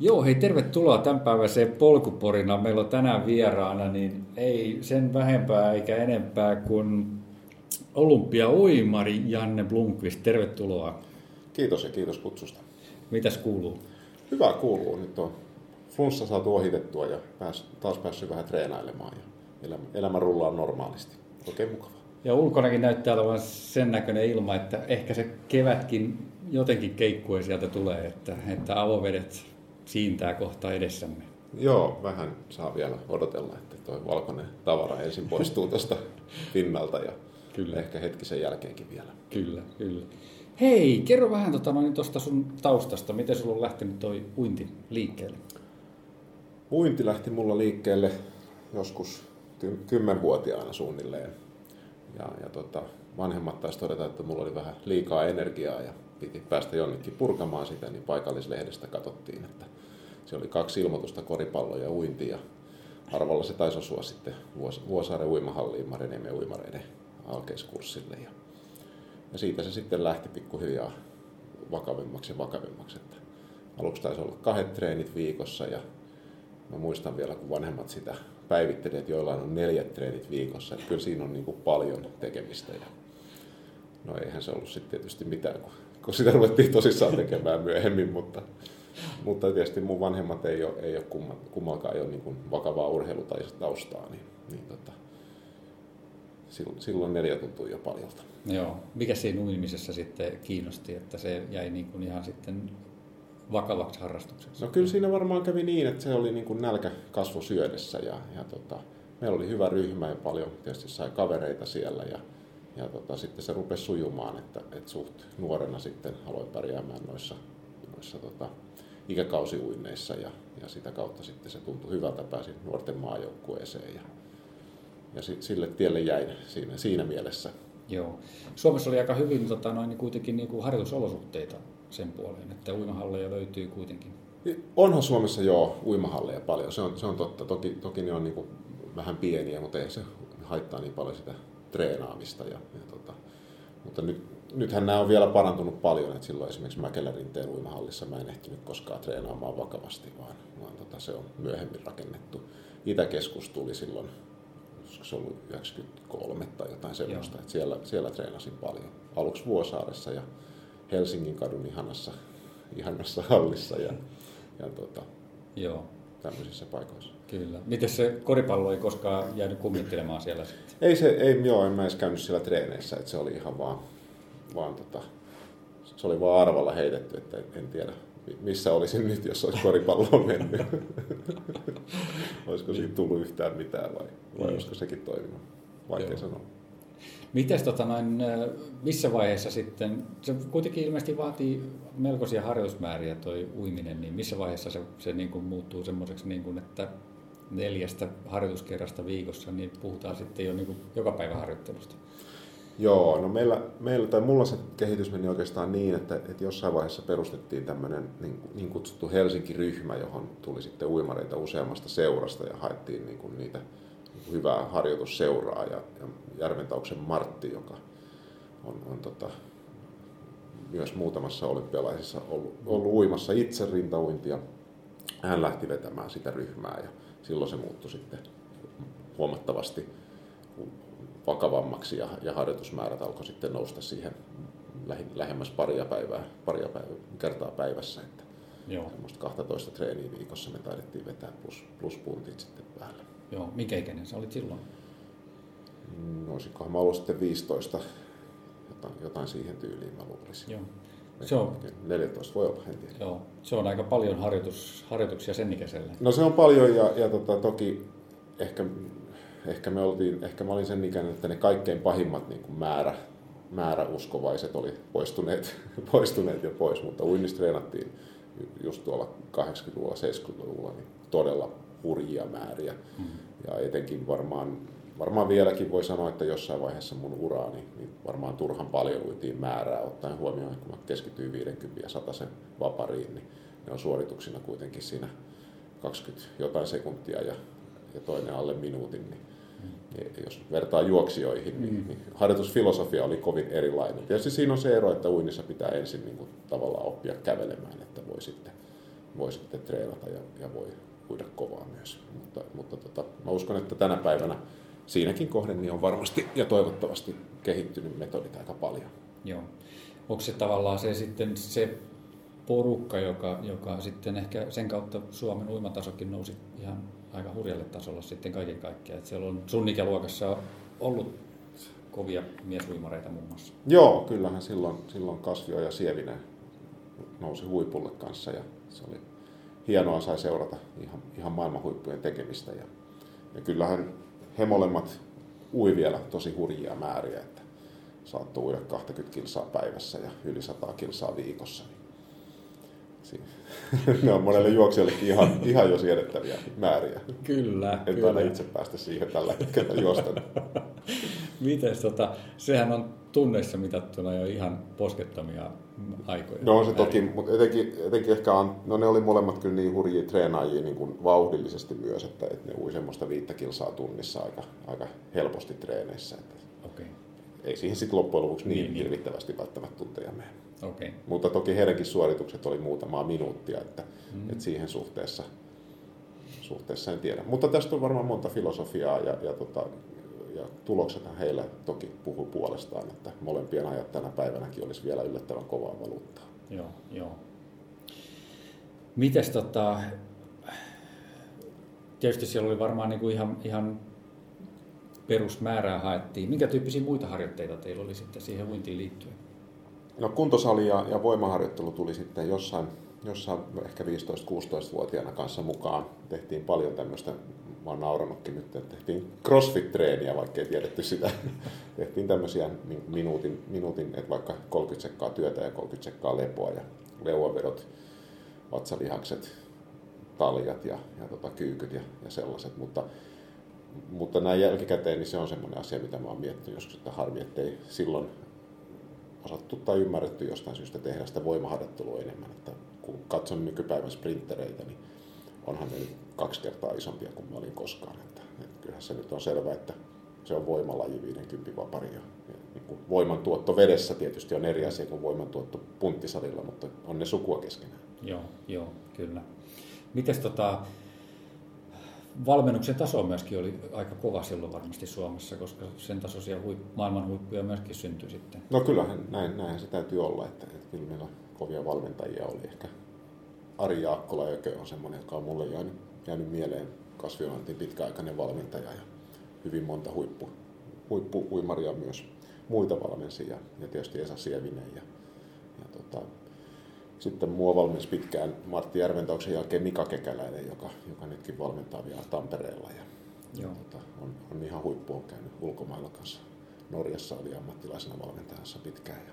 Joo, hei tervetuloa tämänpäiväiseen polkuporina. Meillä on tänään vieraana, niin ei sen vähempää eikä enempää kuin olympiauimari Janne Blomqvist. Tervetuloa. Kiitos ja kiitos kutsusta. Mitäs kuuluu? Hyvä kuuluu. Nyt on flunssa saatu ohitettua ja pääs, taas päässyt vähän treenailemaan ja elämä, elämä rullaa normaalisti. Oikein mukava. Ja ulkonakin näyttää olevan sen näköinen ilma, että ehkä se kevätkin jotenkin keikkue sieltä tulee, että, että avovedet siintää kohta edessämme. Joo, vähän saa vielä odotella, että tuo valkoinen tavara ensin poistuu tuosta pinnalta ja kyllä. ehkä hetki sen jälkeenkin vielä. Kyllä, kyllä. Hei, kerro vähän tuosta noin sun taustasta. Miten sulla on lähtenyt toi uinti liikkeelle? Uinti lähti mulla liikkeelle joskus kymmenvuotiaana suunnilleen. Ja, ja tota, vanhemmat taisi todeta, että mulla oli vähän liikaa energiaa ja piti päästä jonnekin purkamaan sitä, niin paikallislehdestä katsottiin, että se oli kaksi ilmoitusta, koripallo ja uinti. Ja arvalla se taisi osua sitten Vuosaaren uimahalliin Mariniemen uimareiden alkeiskurssille. Ja, ja siitä se sitten lähti pikkuhiljaa vakavimmaksi ja vakavimmaksi. Että aluksi taisi olla kahdet treenit viikossa ja mä muistan vielä, kun vanhemmat sitä päivitteli, että joillain on neljät treenit viikossa. Että kyllä siinä on niin kuin paljon tekemistä. Ja no eihän se ollut sitten tietysti mitään, kun, kun sitä ruvettiin tosissaan tekemään myöhemmin, mutta, mutta tietysti mun vanhemmat ei ole, ei ole kumma, kummallakaan ei ole niin vakavaa urheilutaustaa, niin, niin tota, silloin, silloin neljä tuntui jo paljolta. Joo. Mikä siinä uimisessa sitten kiinnosti, että se jäi niin kuin ihan sitten vakavaksi harrastukseksi? No kyllä siinä varmaan kävi niin, että se oli niin kuin nälkä kasvu syödessä ja, ja tota, meillä oli hyvä ryhmä ja paljon tietysti sai kavereita siellä ja, ja tota, sitten se rupesi sujumaan, että, että suht nuorena sitten aloin pärjäämään noissa, noissa tota, ikäkausiuinneissa ja, ja sitä kautta sitten se tuntui hyvältä, pääsin nuorten maajoukkueeseen ja, ja sit, sille tielle jäin siinä, siinä mielessä. Joo. Suomessa oli aika hyvin tota, noin, niin kuitenkin niin kuin harjoitusolosuhteita sen puoleen, että uimahalleja löytyy kuitenkin. Onhan Suomessa jo uimahalleja paljon, se on, se on totta. Toki, toki ne on niin kuin vähän pieniä, mutta ei se haittaa niin paljon sitä treenaamista. Ja, ja tota, mutta nyt, nythän nämä on vielä parantunut paljon, että silloin esimerkiksi Mäkelärinteen uimahallissa mä en ehtinyt koskaan treenaamaan vakavasti, vaan, vaan tota, se on myöhemmin rakennettu. Itäkeskus tuli silloin, olisiko se ollut 93 tai jotain sellaista, että siellä, siellä treenasin paljon. Aluksi Vuosaaressa ja Helsingin kadun ihanassa, ihanassa hallissa ja, ja tota, Joo. tämmöisissä paikoissa. Kyllä. Miten se koripallo ei koskaan jäänyt kummittelemaan siellä sitten? Ei se, ei, joo, en mä edes käynyt siellä treeneissä, että se oli ihan vaan, vaan tota, se oli vaan arvalla heitetty, että en tiedä missä olisin nyt, jos olisi koripalloon mennyt. olisiko siitä tullut yhtään mitään vai, vai niin. olisiko sekin toiminut? Vaikea Joo. sanoa. Miten tota noin, missä vaiheessa sitten, se kuitenkin ilmeisesti vaatii melkoisia harjoitusmääriä toi uiminen, niin missä vaiheessa se, se niin kuin muuttuu semmoiseksi, niin kuin, että neljästä harjoituskerrasta viikossa, niin puhutaan sitten jo niin kuin joka päivä harjoittelusta? Joo, no meillä, meillä tai mulla se kehitys meni oikeastaan niin, että, että jossain vaiheessa perustettiin tämmöinen niin, niin kutsuttu Helsinki-ryhmä, johon tuli sitten uimareita useammasta seurasta ja haettiin niin kuin niitä niin hyvää harjoitusseuraa ja, ja Järventauksen Martti, joka on, on tota, myös muutamassa olympialaisissa ollut, ollut uimassa itse rintauintia. Hän lähti vetämään sitä ryhmää ja silloin se muuttui sitten huomattavasti vakavammaksi ja, ja harjoitusmäärät alkoi sitten nousta siihen lähemmäs paria päivää, paria päivää, kertaa päivässä. Että Joo. 12 treeniä viikossa me taidettiin vetää plus, plus puntit sitten päälle. Joo, mikä ikäinen sä olit silloin? No olisikohan mä ollut sitten 15, jotain, jotain siihen tyyliin mä luulisin. Joo. Se on, 14 voi olla, en tiedä. Joo, se on aika paljon harjoitus, harjoituksia sen ikäisellä. No se on paljon ja, ja tota, toki ehkä, ehkä, me oltiin, ehkä mä olin sen ikäinen, että ne kaikkein pahimmat niin kuin määrä, määräuskovaiset oli poistuneet, poistuneet jo pois, mutta uinnista treenattiin just tuolla 80-luvulla, 70-luvulla niin todella hurjia määriä. Mm. Ja etenkin varmaan varmaan vieläkin voi sanoa, että jossain vaiheessa mun uraani niin varmaan turhan paljon uitiin määrää, ottaen huomioon, kun mä keskityin 50 ja 100 sen vapariin, niin ne on suorituksina kuitenkin siinä 20 jotain sekuntia ja, ja toinen alle minuutin, niin. Jos vertaa juoksijoihin, niin, mm. niin harjoitusfilosofia oli kovin erilainen. Tietysti siinä on se ero, että uinnissa pitää ensin niin kuin, tavallaan oppia kävelemään, että voi sitten voi sitten treenata ja, ja voi uida kovaa myös. Mutta, mutta tota, mä uskon, että tänä päivänä siinäkin kohden niin on varmasti ja toivottavasti kehittynyt metodit aika paljon. Joo. Onko se tavallaan se sitten se porukka, joka, joka sitten ehkä sen kautta Suomen uimatasokin nousi ihan aika hurjalle tasolle sitten kaiken kaikkiaan. Että siellä on sun ikäluokassa ollut kovia miesuimareita muun muassa. Joo, kyllähän silloin, silloin Kasvio ja Sievinen nousi huipulle kanssa ja se oli hienoa sai seurata ihan, ihan maailman huippujen tekemistä. Ja, ja kyllähän he molemmat ui vielä tosi hurjia määriä, että saattoi uida 20 kilsaa päivässä ja yli 100 kilsaa viikossa. ne on monelle juoksijallekin ihan, ihan jo siedettäviä määriä. Kyllä. En kyllä. itse päästä siihen tällä hetkellä juosta. Mites, tota, sehän on tunneissa mitattuna jo ihan poskettomia aikoja. No on se toki, mutta etenkin, etenkin ehkä, no ne oli molemmat kyllä niin hurjia treenaajia niin kuin vauhdillisesti myös, että, että ne ui semmoista viittä kilsaa tunnissa aika, aika helposti treeneissä. Että okay. Ei siihen sitten loppujen lopuksi niin, niin hirvittävästi välttämättä tunteja mene. Okay. Mutta toki heidänkin suoritukset oli muutamaa minuuttia, että, mm. että siihen suhteessa, suhteessa en tiedä. Mutta tästä on varmaan monta filosofiaa ja, ja, tota, ja tuloksethan heillä toki puhuu puolestaan, että molempien ajat tänä päivänäkin olisi vielä yllättävän kovaa valuuttaa. Joo, joo. Mites tota, tietysti siellä oli varmaan niin kuin ihan, ihan perusmäärää haettiin. Minkä tyyppisiä muita harjoitteita teillä oli sitten siihen uintiin liittyen? No kuntosali ja, ja voimaharjoittelu tuli sitten jossain, jossain ehkä 15-16-vuotiaana kanssa mukaan. Tehtiin paljon tämmöistä, mä oon nauranutkin nyt, että tehtiin crossfit-treeniä, vaikka ei tiedetty sitä. tehtiin tämmöisiä minuutin, minuutin, että vaikka 30 sekkaa työtä ja 30 sekkaa lepoa ja leuavedot, vatsalihakset, taljat ja, ja tota, kyykyt ja, ja sellaiset, mutta mutta näin jälkikäteen niin se on semmoinen asia, mitä mä oon miettinyt joskus, että harmi, ettei silloin osattu tai ymmärretty jostain syystä tehdä sitä voimaharjoittelua enemmän. Että kun katson nykypäivän sprinttereitä, niin onhan ne kaksi kertaa isompia kuin mä olin koskaan. Että, että kyllähän se nyt on selvää, että se on voimalaji 50 vapari. Ja, ja niin kuin voimantuotto vedessä tietysti on eri asia kuin voimantuotto punttisalilla, mutta on ne sukua keskenään. Joo, joo, kyllä. Mites tota, valmennuksen taso myöskin oli aika kova silloin varmasti Suomessa, koska sen tasoisia huip, maailman huippuja myöskin syntyi sitten. No kyllähän näin, näin se täytyy olla, että, että kyllä meillä kovia valmentajia oli. Ehkä Ari Jaakkola Jökö on semmoinen, joka on mulle jäänyt, jäänyt mieleen kasviointiin pitkäaikainen valmentaja ja hyvin monta huippu, huippu-uimaria myös muita valmensi ja, ja tietysti Esa Sievinen ja, ja tota, sitten mua valmensi pitkään Martti Järventauksen jälkeen Mika Kekäläinen, joka, joka nytkin valmentaa vielä Tampereella. Ja, Joo. Tota, on, on, ihan huippu, on käynyt ulkomailla kanssa. Norjassa oli ammattilaisena valmentajassa pitkään. Ja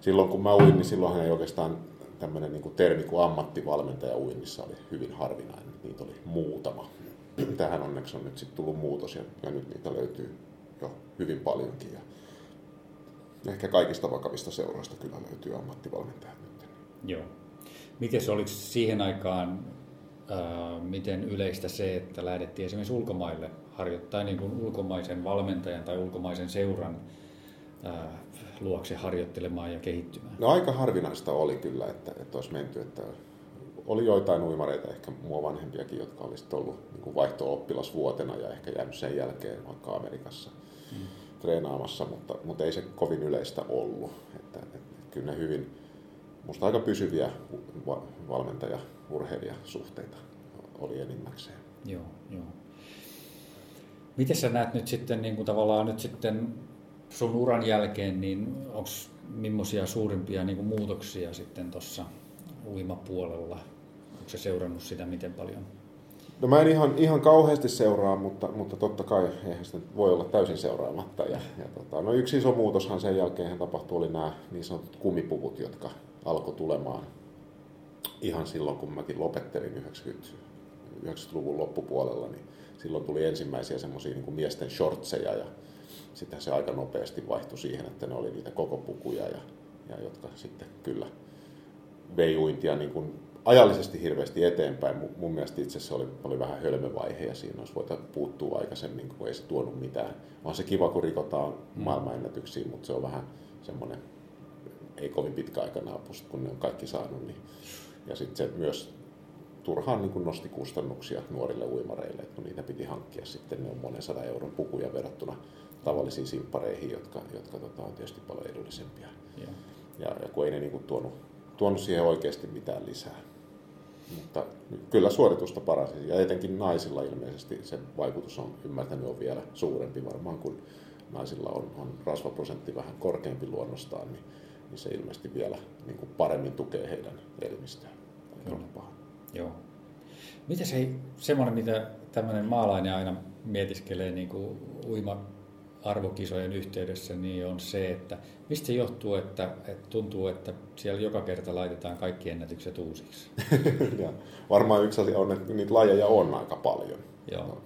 silloin kun mä uin, niin silloinhan ei oikeastaan tämmöinen niin kuin termi kuin ammattivalmentaja uinnissa oli hyvin harvinainen. Niitä oli muutama. Tähän onneksi on nyt sitten tullut muutos ja, ja nyt niitä löytyy jo hyvin paljonkin. Ja ehkä kaikista vakavista seuroista kyllä löytyy ammattivalmentajat. Joo. Miten se oliko siihen aikaan, ää, miten yleistä se, että lähdettiin esimerkiksi ulkomaille harjoittaa niin kuin ulkomaisen valmentajan tai ulkomaisen seuran ää, luokse harjoittelemaan ja kehittymään? No aika harvinaista oli kyllä, että, että olisi menty, että oli joitain uimareita, ehkä mua vanhempiakin, jotka olisivat ollut niin kuin vaihto-oppilasvuotena ja ehkä jäänyt sen jälkeen vaikka Amerikassa mm. treenaamassa, mutta, mutta ei se kovin yleistä ollut. Että, että kyllä ne hyvin, musta aika pysyviä valmentaja-urheilijasuhteita oli enimmäkseen. Joo, joo. Miten sä näet nyt sitten niin kuin tavallaan nyt sitten sun uran jälkeen, niin onko millaisia suurimpia niin kuin muutoksia sitten tuossa uimapuolella? Onko se seurannut sitä miten paljon? No mä en ihan, ihan kauheasti seuraa, mutta, mutta totta kai eihän sitä voi olla täysin seuraamatta. Ja, ja tota, no yksi iso muutoshan sen jälkeen tapahtui, oli nämä niin sanotut kumipuvut, jotka alkoi tulemaan ihan silloin, kun mäkin lopettelin 90, 90-luvun loppupuolella, niin silloin tuli ensimmäisiä semmoisia niin miesten shortseja ja sitten se aika nopeasti vaihtui siihen, että ne oli niitä koko pukuja ja, ja jotka sitten kyllä vei uintia niin kuin ajallisesti hirveästi eteenpäin. Mun mielestä itse se oli, oli vähän hölmövaihe ja siinä olisi voitu puuttua aikaisemmin, kun ei se tuonut mitään. On se kiva, kun rikotaan mm. maailmanennätyksiin, mutta se on vähän semmoinen ei kovin pitkä aika naapusta, kun ne on kaikki saanut, niin ja sitten se myös turhaan niin kuin nosti kustannuksia nuorille uimareille, että niitä piti hankkia sitten ne on monen sadan euron pukuja verrattuna tavallisiin simppareihin, jotka, jotka tota, on tietysti paljon edullisempia. Ja, ja, ja kun ei ne niin kuin tuonut, tuonut siihen oikeasti mitään lisää. Mutta kyllä suoritusta paransi ja etenkin naisilla ilmeisesti se vaikutus on ymmärtänyt on vielä suurempi varmaan kuin naisilla on, on rasvaprosentti vähän korkeampi luonnostaan, niin, niin se ilmeisesti vielä niin kuin paremmin tukee heidän elimistöään. Joo. Miten se semmoinen, mitä tämmöinen maalainen aina mietiskelee niin kuin uima arvokisojen yhteydessä, niin on se, että mistä se johtuu, että, että tuntuu, että siellä joka kerta laitetaan kaikki ennätykset uusiksi? ja varmaan yksi asia on, että niitä lajeja on aika paljon. Joo. No,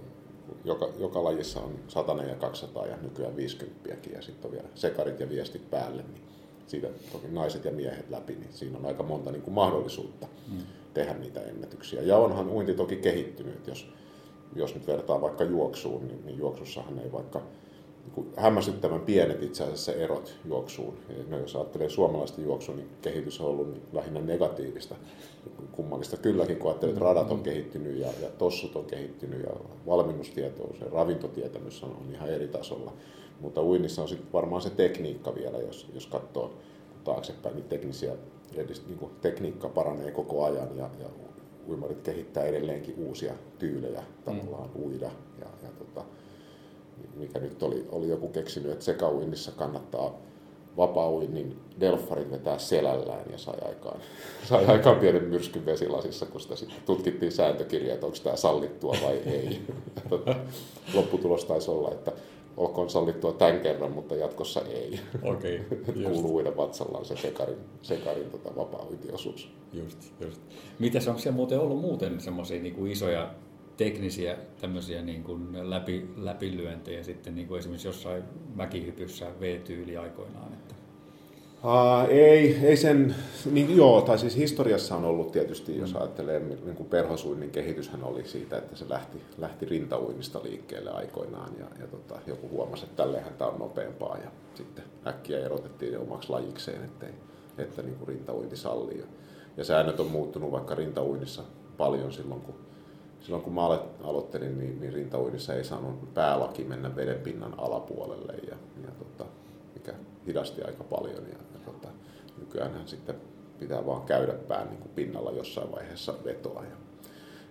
joka, joka lajissa on 100 ja 200 ja nykyään 50 ja sitten on vielä sekarit ja viestit päälle, niin siitä toki naiset ja miehet läpi, niin siinä on aika monta niin kuin mahdollisuutta mm. tehdä niitä ennätyksiä. Ja onhan uinti toki kehittynyt, jos, jos nyt vertaa vaikka juoksuun, niin, niin juoksussahan ei vaikka niin hämmästyttävän pienet itse asiassa erot juoksuun. No, jos ajattelee suomalaista juoksua, niin kehitys on ollut niin lähinnä negatiivista. Kummallista kylläkin, kun ajattelee, että radat on kehittynyt ja, ja tossut on kehittynyt ja valmennustietous ja ravintotietämys on, on ihan eri tasolla. Mutta uinnissa on sitten varmaan se tekniikka vielä, jos, jos katsoo taaksepäin, niin, teknisiä, niin kuin tekniikka paranee koko ajan ja, ja uimarit kehittää edelleenkin uusia tyylejä tavallaan mm. uida. Ja, ja tota, mikä nyt oli, oli joku keksinyt, että sekauinnissa kannattaa vapaa-uinnin delfarit vetää selällään ja sai aikaan, sai aikaan pienen myrskyn vesilasissa, kun sitä sitten tutkittiin sääntökirjaa, että onko tämä sallittua vai ei. Tota, lopputulos taisi olla, että olkoon sallittua tämän kerran, mutta jatkossa ei. Okei. Okay, Kuuluu uida vatsallaan se sekarin, sekarin tota, vapaa-uintiosuus. Just, just. Mitäs onko siellä muuten ollut muuten semmoisia niin isoja teknisiä tämmöisiä niin kuin läpi, läpilyöntejä sitten niin kuin esimerkiksi jossain mäkihypyssä V-tyyli aikoinaan? Että... Uh, ei, ei sen, niin joo, tai siis historiassa on ollut tietysti, jos mm. ajattelee, niin kuin perhosuinnin kehityshän oli siitä, että se lähti, lähti rintauinnista liikkeelle aikoinaan ja, ja tota, joku huomasi, että tälleen tämä on nopeampaa ja sitten äkkiä erotettiin jo omaksi lajikseen, ettei, että niin kuin rintauinti sallii. Ja säännöt on muuttunut vaikka rintauinnissa paljon silloin, kun silloin kun mä aloittelin, niin, niin rintauinnissa ei saanut päälaki mennä vedenpinnan alapuolelle, ja, ja tota, mikä hidasti aika paljon. Ja, nykyään sitten pitää vaan käydä pään niin kuin pinnalla jossain vaiheessa vetoa. Ja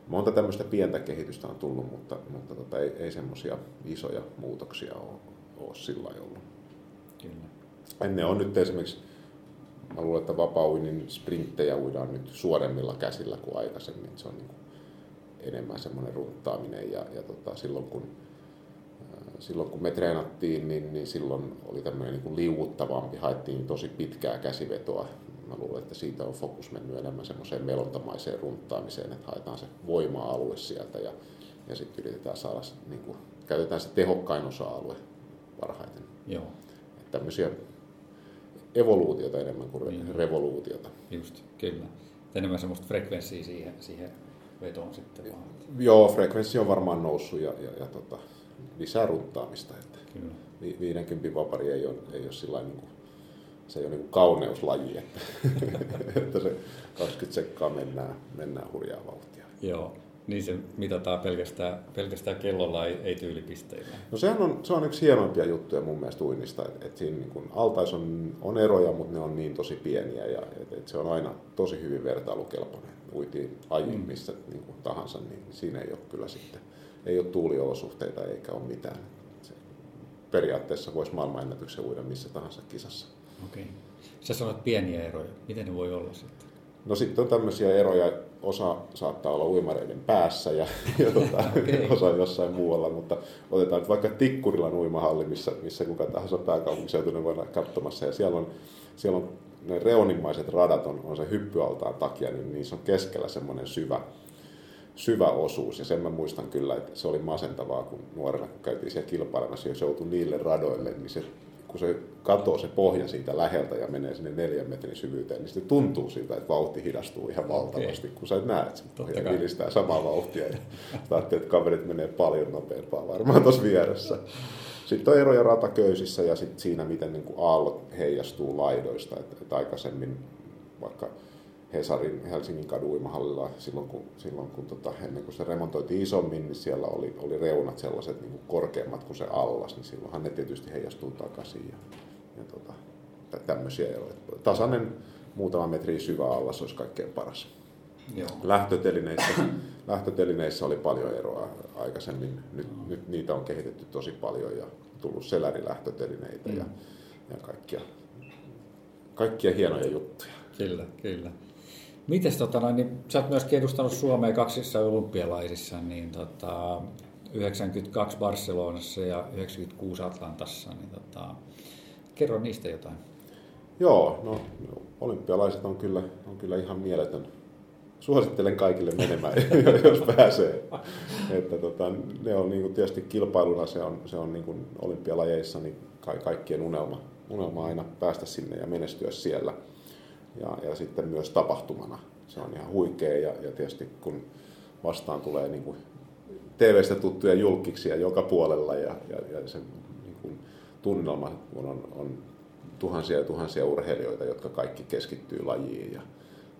monta tämmöistä pientä kehitystä on tullut, mutta, mutta tota, ei, ei semmoisia isoja muutoksia ole, ole sillä ollut. Kyllä. Ennen on nyt esimerkiksi, mä luulen, että vapaa sprinttejä uidaan nyt suoremmilla käsillä kuin aikaisemmin. Se on niin kuin enemmän semmoinen runttaaminen ja, ja tota, silloin kun silloin kun me treenattiin, niin, niin silloin oli tämmöinen niin kuin liuuttavampi, haettiin tosi pitkää käsivetoa. Mä luulen, että siitä on fokus mennyt enemmän semmoiseen melontamaiseen runttaamiseen, että haetaan se voima-alue sieltä ja, ja sitten yritetään saada, niin kuin, käytetään se tehokkain osa-alue parhaiten. Joo. Että tämmöisiä evoluutiota enemmän kuin niin. revoluutiota. Just, kyllä. Enemmän semmoista frekvenssiä siihen, siihen vetoon sitten vaan. Joo, frekvenssi on varmaan noussut ja, ja, ja tota, lisää runttaamista. Että Kyllä. 50 vapari ei ole, ei ole sillä niin kuin, se ei ole niin kauneuslaji, että, että se 20 sekkaa mennään, mennään hurjaa vauhtia. Joo, niin se mitataan pelkästään, pelkästään kellolla, ei, ei tyylipisteillä. No sehän on, se on yksi hienoimpia juttuja mun mielestä uinnista, että, että siinä niin kun altais on, on eroja, mutta ne on niin tosi pieniä ja että, että se on aina tosi hyvin vertailukelpoinen uitiin aiemmin mm. missä niin kuin tahansa, niin siinä ei ole kyllä sitten, ei ole tuuliolosuhteita eikä ole mitään. Se, periaatteessa voisi maailmanennätyksen uida missä tahansa kisassa. Okei. Okay. Sä sanoit pieniä eroja. Miten ne voi olla sitten? No sitten on tämmöisiä eroja, osa saattaa olla uimareiden päässä ja, ja tota, okay. osa jossain muualla, mutta otetaan nyt vaikka Tikkurilan uimahalli, missä, missä kuka tahansa pääkaupunkiseutuinen voi olla katsomassa ja siellä on, siellä on ne reunimmaiset radat on, on se hyppyaltaan takia, niin niissä on keskellä semmoinen syvä, syvä osuus. Ja sen mä muistan kyllä, että se oli masentavaa, kun nuorena kun käytiin siellä kilpailemassa, jos joutui niille radoille, niin se, kun se katoo se pohja siitä läheltä ja menee sinne neljän metrin syvyyteen, niin sitten tuntuu siltä, että vauhti hidastuu ihan valtavasti, okay. kun sä et näe, että se pohja vilistää samaa vauhtia. Ja ajattelet, että kaverit menee paljon nopeampaa varmaan tuossa vieressä. Sitten on eroja rataköysissä ja sitten siinä, miten niin kuin aallot heijastuu laidoista. Et, et aikaisemmin vaikka Hesarin Helsingin kaduimahallilla silloin, kun, silloin kun tota, ennen kuin se remontoitiin isommin, niin siellä oli, oli reunat sellaiset niin kuin korkeammat kuin se allas, niin silloinhan ne tietysti heijastuu takaisin ja, ja tota, tämmöisiä eroja. Tasainen muutama metri syvä allas olisi kaikkein paras. Joo. Lähtötelineissä, lähtötelineissä oli paljon eroa aikaisemmin. Nyt, nyt niitä on kehitetty tosi paljon ja tullut selärilähtötelineitä mm. ja, ja kaikkia, kaikkia hienoja juttuja. Kyllä, kyllä. Mites tota noin, niin sä oot myöskin edustanut Suomea kaksissa olympialaisissa, niin tota, 92 Barcelonassa ja 96 Atlantassa, niin tota, kerro niistä jotain. Joo, no olympialaiset on kyllä, on kyllä ihan mieletön. Suosittelen kaikille menemään, jos pääsee. Että tota, ne on niin kuin tietysti kilpailuna, se on, se on niin kuin olympialajeissa niin kaikkien unelma, unelma aina päästä sinne ja menestyä siellä ja, ja sitten myös tapahtumana. Se on ihan huikea ja, ja tietysti kun vastaan tulee niin kuin TV-stä tuttuja julkiksia joka puolella ja, ja, ja se niin kuin tunnelma, kun on, on tuhansia ja tuhansia urheilijoita, jotka kaikki keskittyy lajiin ja,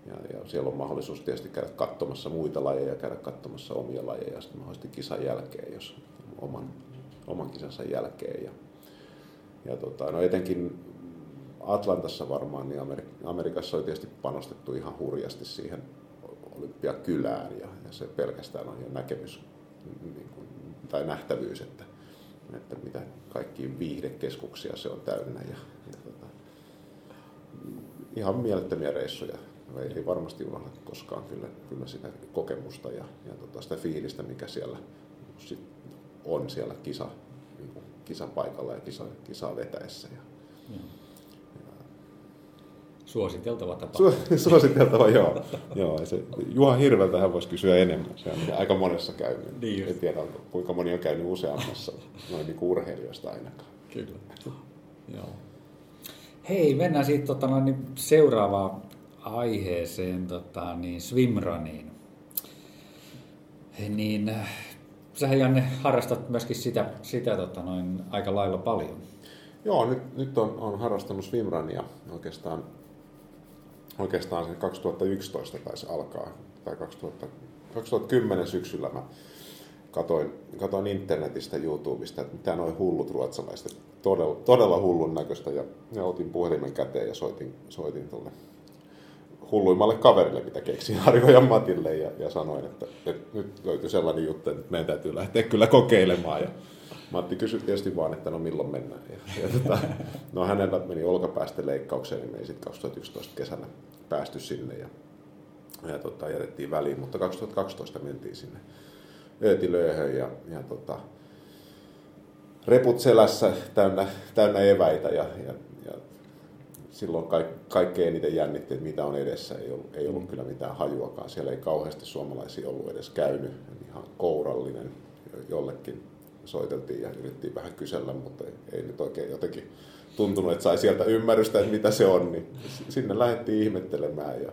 ja, ja siellä on mahdollisuus tietysti käydä katsomassa muita lajeja, käydä katsomassa omia lajeja ja sitten mahdollisesti kisan jälkeen, jos oman, oman kisansa jälkeen. Ja, ja tota, no etenkin Atlantassa varmaan, niin Amerikassa on tietysti panostettu ihan hurjasti siihen olympiakylään ja, ja se pelkästään on jo näkemys niin kuin, tai nähtävyys, että, että mitä kaikkiin viihdekeskuksia se on täynnä ja, ja tota, ihan mielettömiä reissuja. Ei, ei varmasti unohda koskaan kyllä, kyllä sitä kokemusta ja, ja tota, sitä fiilistä, mikä siellä sit on siellä kisa, niin kuin kisapaikalla ja kisa, kisaa vetäessä. Ja, mm. Suositeltava tapa. Su- suositeltava, joo. joo se, Juha Hirveltä hän voisi kysyä enemmän. Se on aika monessa käynyt. Niin en tiedä, kuinka moni on käynyt useammassa noin niin urheilijoista ainakaan. Kyllä. joo. Hei, mennään siitä tota, niin seuraavaan aiheeseen, tota, niin swimruniin. Niin, sähän Janne harrastat myöskin sitä, sitä tota, noin, aika lailla paljon. Joo, nyt, nyt on, on harrastanut swimrunia oikeastaan oikeastaan se 2011 taisi alkaa, tai 2000, 2010 syksyllä mä katoin, katoin internetistä, YouTubesta, että mitä noin hullut ruotsalaiset, todella, todella hullun näköistä, ja, ja otin puhelimen käteen ja soitin, soitin tuolle hulluimmalle kaverille, mitä keksin Harjo ja Matille, ja, ja sanoin, että, että nyt löytyy sellainen juttu, että meidän täytyy lähteä kyllä kokeilemaan, ja Matti kysyi tietysti vaan, että no milloin mennään. Ja, ja tota, no hänellä meni olkapäästä leikkaukseen, niin me ei sitten 2011 kesällä päästy sinne ja, ja tota, jätettiin väliin, mutta 2012 mentiin sinne Öötilööhön ja, ja tota, reput selässä täynnä, täynnä eväitä ja, ja, ja silloin kaik, kaikkein eniten jännitti, että mitä on edessä. Ei ollut, ei ollut kyllä mitään hajuakaan. Siellä ei kauheasti suomalaisia ollut edes käynyt. Ihan kourallinen jollekin soiteltiin ja yritettiin vähän kysellä, mutta ei, ei nyt oikein jotenkin tuntunut, että sai sieltä ymmärrystä, että mitä se on, niin sinne lähdettiin ihmettelemään ja,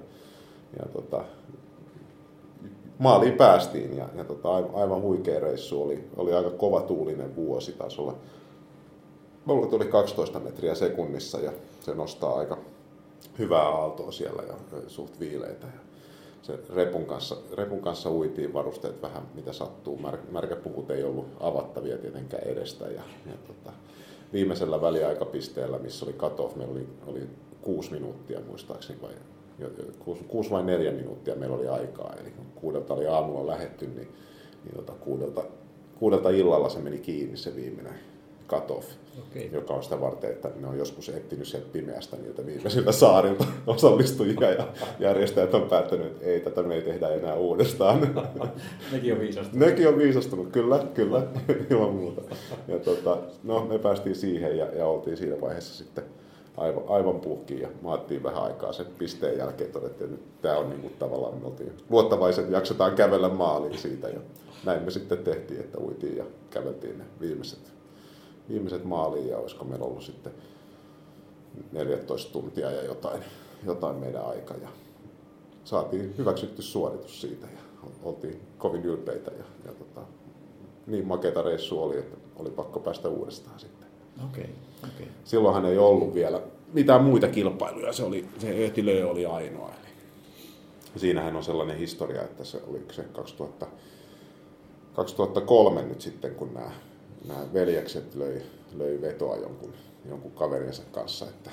ja tota, maaliin päästiin ja, ja tota, aivan huikea reissu oli, oli aika kova tuulinen vuosi, taisi olla, mulla tuli 12 metriä sekunnissa ja se nostaa aika hyvää aaltoa siellä ja suht viileitä. Ja se repun kanssa, repun kanssa uitiin varusteet vähän mitä sattuu. Mär, märkäpuvut ei ollut avattavia tietenkään edestä. Ja, ja tota, viimeisellä väliaikapisteellä, missä oli cut-off, meillä oli, oli kuusi minuuttia muistaakseni vai kuusi, kuusi vai neljä minuuttia meillä oli aikaa. Eli kun kuudelta oli aamulla lähetty, niin, niin tota, kuudelta, kuudelta illalla se meni kiinni se viimeinen cut-off, okay. joka on sitä varten, että ne on joskus etsinyt sieltä pimeästä niiltä viimeisiltä saarilta osallistujia ja järjestäjät on päättänyt, että ei, tätä me ei tehdä enää uudestaan. Nekin on viisastunut. Nekin on viisastunut, kyllä, kyllä, ilman muuta. Ja tota, no, me päästiin siihen ja, ja oltiin siinä vaiheessa sitten aivan, aivan puhkiin ja maattiin vähän aikaa sen pisteen jälkeen todettiin, että nyt tämä on niin kuin tavallaan, me oltiin luottavaiset, jaksetaan kävellä maaliin siitä ja näin me sitten tehtiin, että uitiin ja käveltiin ne viimeiset viimeiset maaliin ja olisiko meillä ollut sitten 14 tuntia ja jotain, jotain meidän aika. Ja saatiin hyväksytty suoritus siitä ja oltiin kovin ylpeitä ja, ja tota, niin makeita reissu oli, että oli pakko päästä uudestaan sitten. Okay, okay. Silloinhan ei ollut vielä mitään muita kilpailuja, se, oli, se Ehtilö oli ainoa. Eli, siinähän on sellainen historia, että se oli se 2000, 2003 nyt sitten, kun nämä, nämä veljekset löi, löi vetoa jonkun, jonkun kaverinsa kanssa, että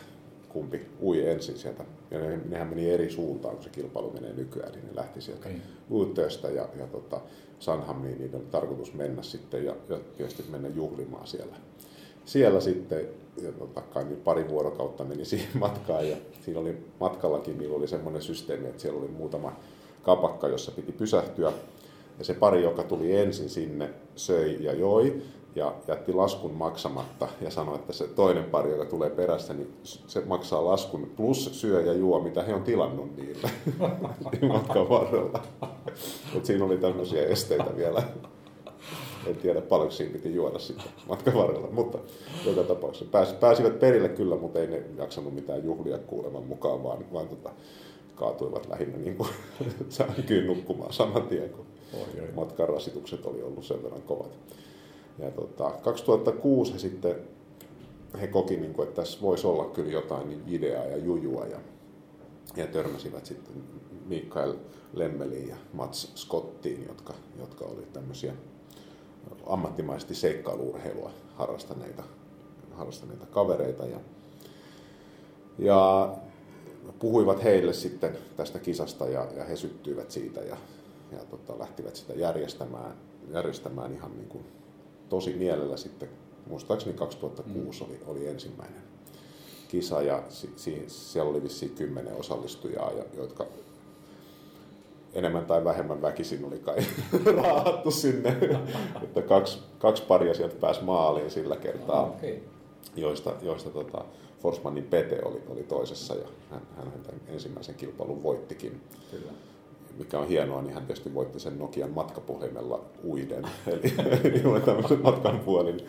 kumpi ui ensin sieltä. Ja ne, nehän meni eri suuntaan, kun se kilpailu menee nykyään, niin ne lähti sieltä okay. Uutteesta ja, ja tota, Sanhamiin, niin oli tarkoitus mennä sitten ja, ja tietysti mennä juhlimaan siellä. Siellä sitten ja tota, kai niin pari vuorokautta meni siihen matkaan ja siinä oli matkallakin, niin oli semmoinen systeemi, että siellä oli muutama kapakka, jossa piti pysähtyä. Ja se pari, joka tuli ensin sinne, söi ja joi ja jätti laskun maksamatta ja sanoi, että se toinen pari, joka tulee perässä, niin se maksaa laskun plus syö ja juo, mitä he on tilannut niille matkan varrella. Et siinä oli tämmöisiä esteitä vielä. En tiedä paljonko siinä piti juoda sitten matkan varrella, mutta joka tapauksessa pääs, pääsivät perille kyllä, mutta ei ne jaksanut mitään juhlia kuuleman mukaan, vaan, vaan tota, kaatuivat lähinnä niin kuin nukkumaan saman tien, kun matkan rasitukset oli ollut sen verran kovat. Ja tota, 2006 he sitten he koki, niin kuin, että tässä voisi olla kyllä jotain niin ideaa ja jujua ja, ja törmäsivät sitten Mikael Lemmeliin ja Mats Scottiin, jotka, jotka oli tämmöisiä ammattimaisesti seikkailuurheilua harrastaneita, harrastaneita kavereita. Ja, ja puhuivat heille sitten tästä kisasta ja, ja he syttyivät siitä ja, ja tota, lähtivät sitä järjestämään, järjestämään ihan niin kuin tosi mielellä sitten, muistaakseni 2006 mm. oli, oli ensimmäinen kisa ja si, si, siellä oli vissiin kymmenen osallistujaa, ja, jotka enemmän tai vähemmän väkisin oli kai raahattu sinne, että kaksi, kaksi paria sieltä pääsi maaliin sillä kertaa, oh, okay. joista, joista tota, Forsmanin Pete oli, oli toisessa ja hän, hän tämän ensimmäisen kilpailun voittikin. Kyllä mikä on hienoa, niin hän tietysti voitti sen Nokian matkapuhelimella uiden. Eli, eli tämmöisen matkan puhelin,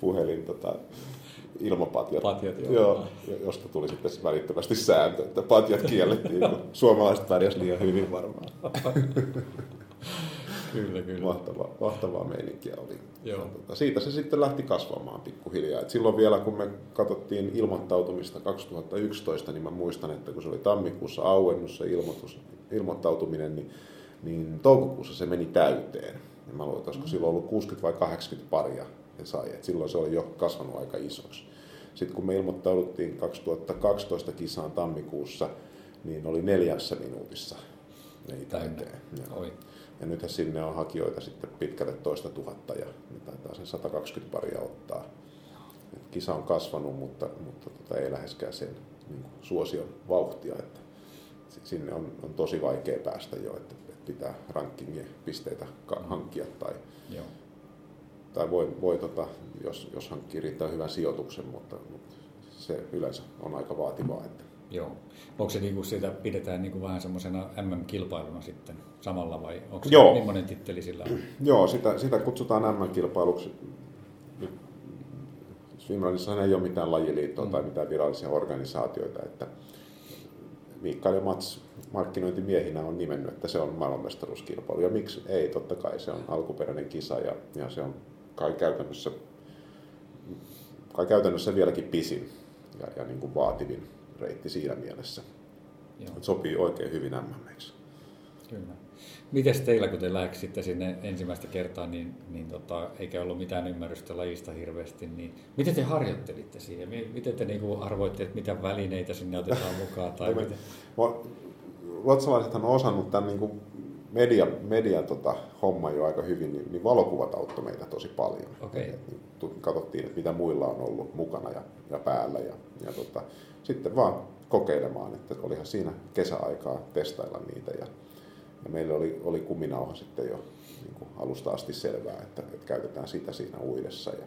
puhelin tota, ilmapatjat, Patjat, joo. Joo, josta tuli sitten välittömästi sääntö, että patjat kiellettiin, kun suomalaiset pärjäsivät liian hyvin varmaan. kyllä, kyllä. Mahtavaa, mahtavaa meininkiä oli. Joo. Tota, siitä se sitten lähti kasvamaan pikkuhiljaa. Et silloin vielä, kun me katsottiin ilmoittautumista 2011, niin mä muistan, että kun se oli tammikuussa auennut se ilmoitus, ilmoittautuminen, niin, niin toukokuussa se meni täyteen. Ja mä luulen, että olisiko silloin ollut 60 vai 80 paria he sai. Et silloin se oli jo kasvanut aika isoksi. Sitten kun me ilmoittauduttiin 2012 kisaan tammikuussa, niin oli neljässä minuutissa meni täyteen. Ja nythän sinne on hakijoita sitten pitkälle toista tuhatta ja ne taitaa sen 120 paria ottaa. Et kisa on kasvanut, mutta, mutta tota, ei läheskään sen niin kuin, suosion vauhtia. Että sinne on, on tosi vaikea päästä jo, että, että pitää rankingien pisteitä hankkia tai, Joo. tai voi, voi tota, jos, jos hankkii riittää hyvän sijoituksen, mutta, mutta se yleensä on aika vaativaa. Että Joo. Onko se niinku sitä pidetään niinku vähän semmoisena MM-kilpailuna sitten samalla vai onko se Joo. millainen titteli sillä on? Joo, sitä, sitä kutsutaan MM-kilpailuksi. Swimrunissahan ei ole mitään lajiliittoa mm. tai mitään virallisia organisaatioita, että Mikael ja Mats markkinointimiehinä on nimennyt, että se on maailmanmestaruuskilpailu. Ja miksi ei? Totta kai se on alkuperäinen kisa ja, ja se on kai käytännössä, kai käytännössä vieläkin pisin ja, ja niin kuin vaativin reitti siinä mielessä. Joo. Sopii oikein hyvin MMX. Kyllä. Miten teillä, kun te läksitte sinne ensimmäistä kertaa, niin, niin tota, eikä ollut mitään ymmärrystä lajista hirveästi, niin miten te harjoittelitte siihen? Miten te niin kuin arvoitte, että mitä välineitä sinne otetaan mukaan? Tai me, miten? Ruotsalaisethan on osannut tämän niin kuin media, media tota, homma jo aika hyvin, niin, niin valokuvat auttoi meitä tosi paljon. Okay. Et, niin, katsottiin, että mitä muilla on ollut mukana ja, ja päällä. Ja, ja tota, sitten vaan kokeilemaan, että olihan siinä kesäaikaa testailla niitä. Ja, ja meillä oli, oli kuminauha sitten jo niin kuin alusta asti selvää, että, että käytetään sitä siinä uidessa. Ja,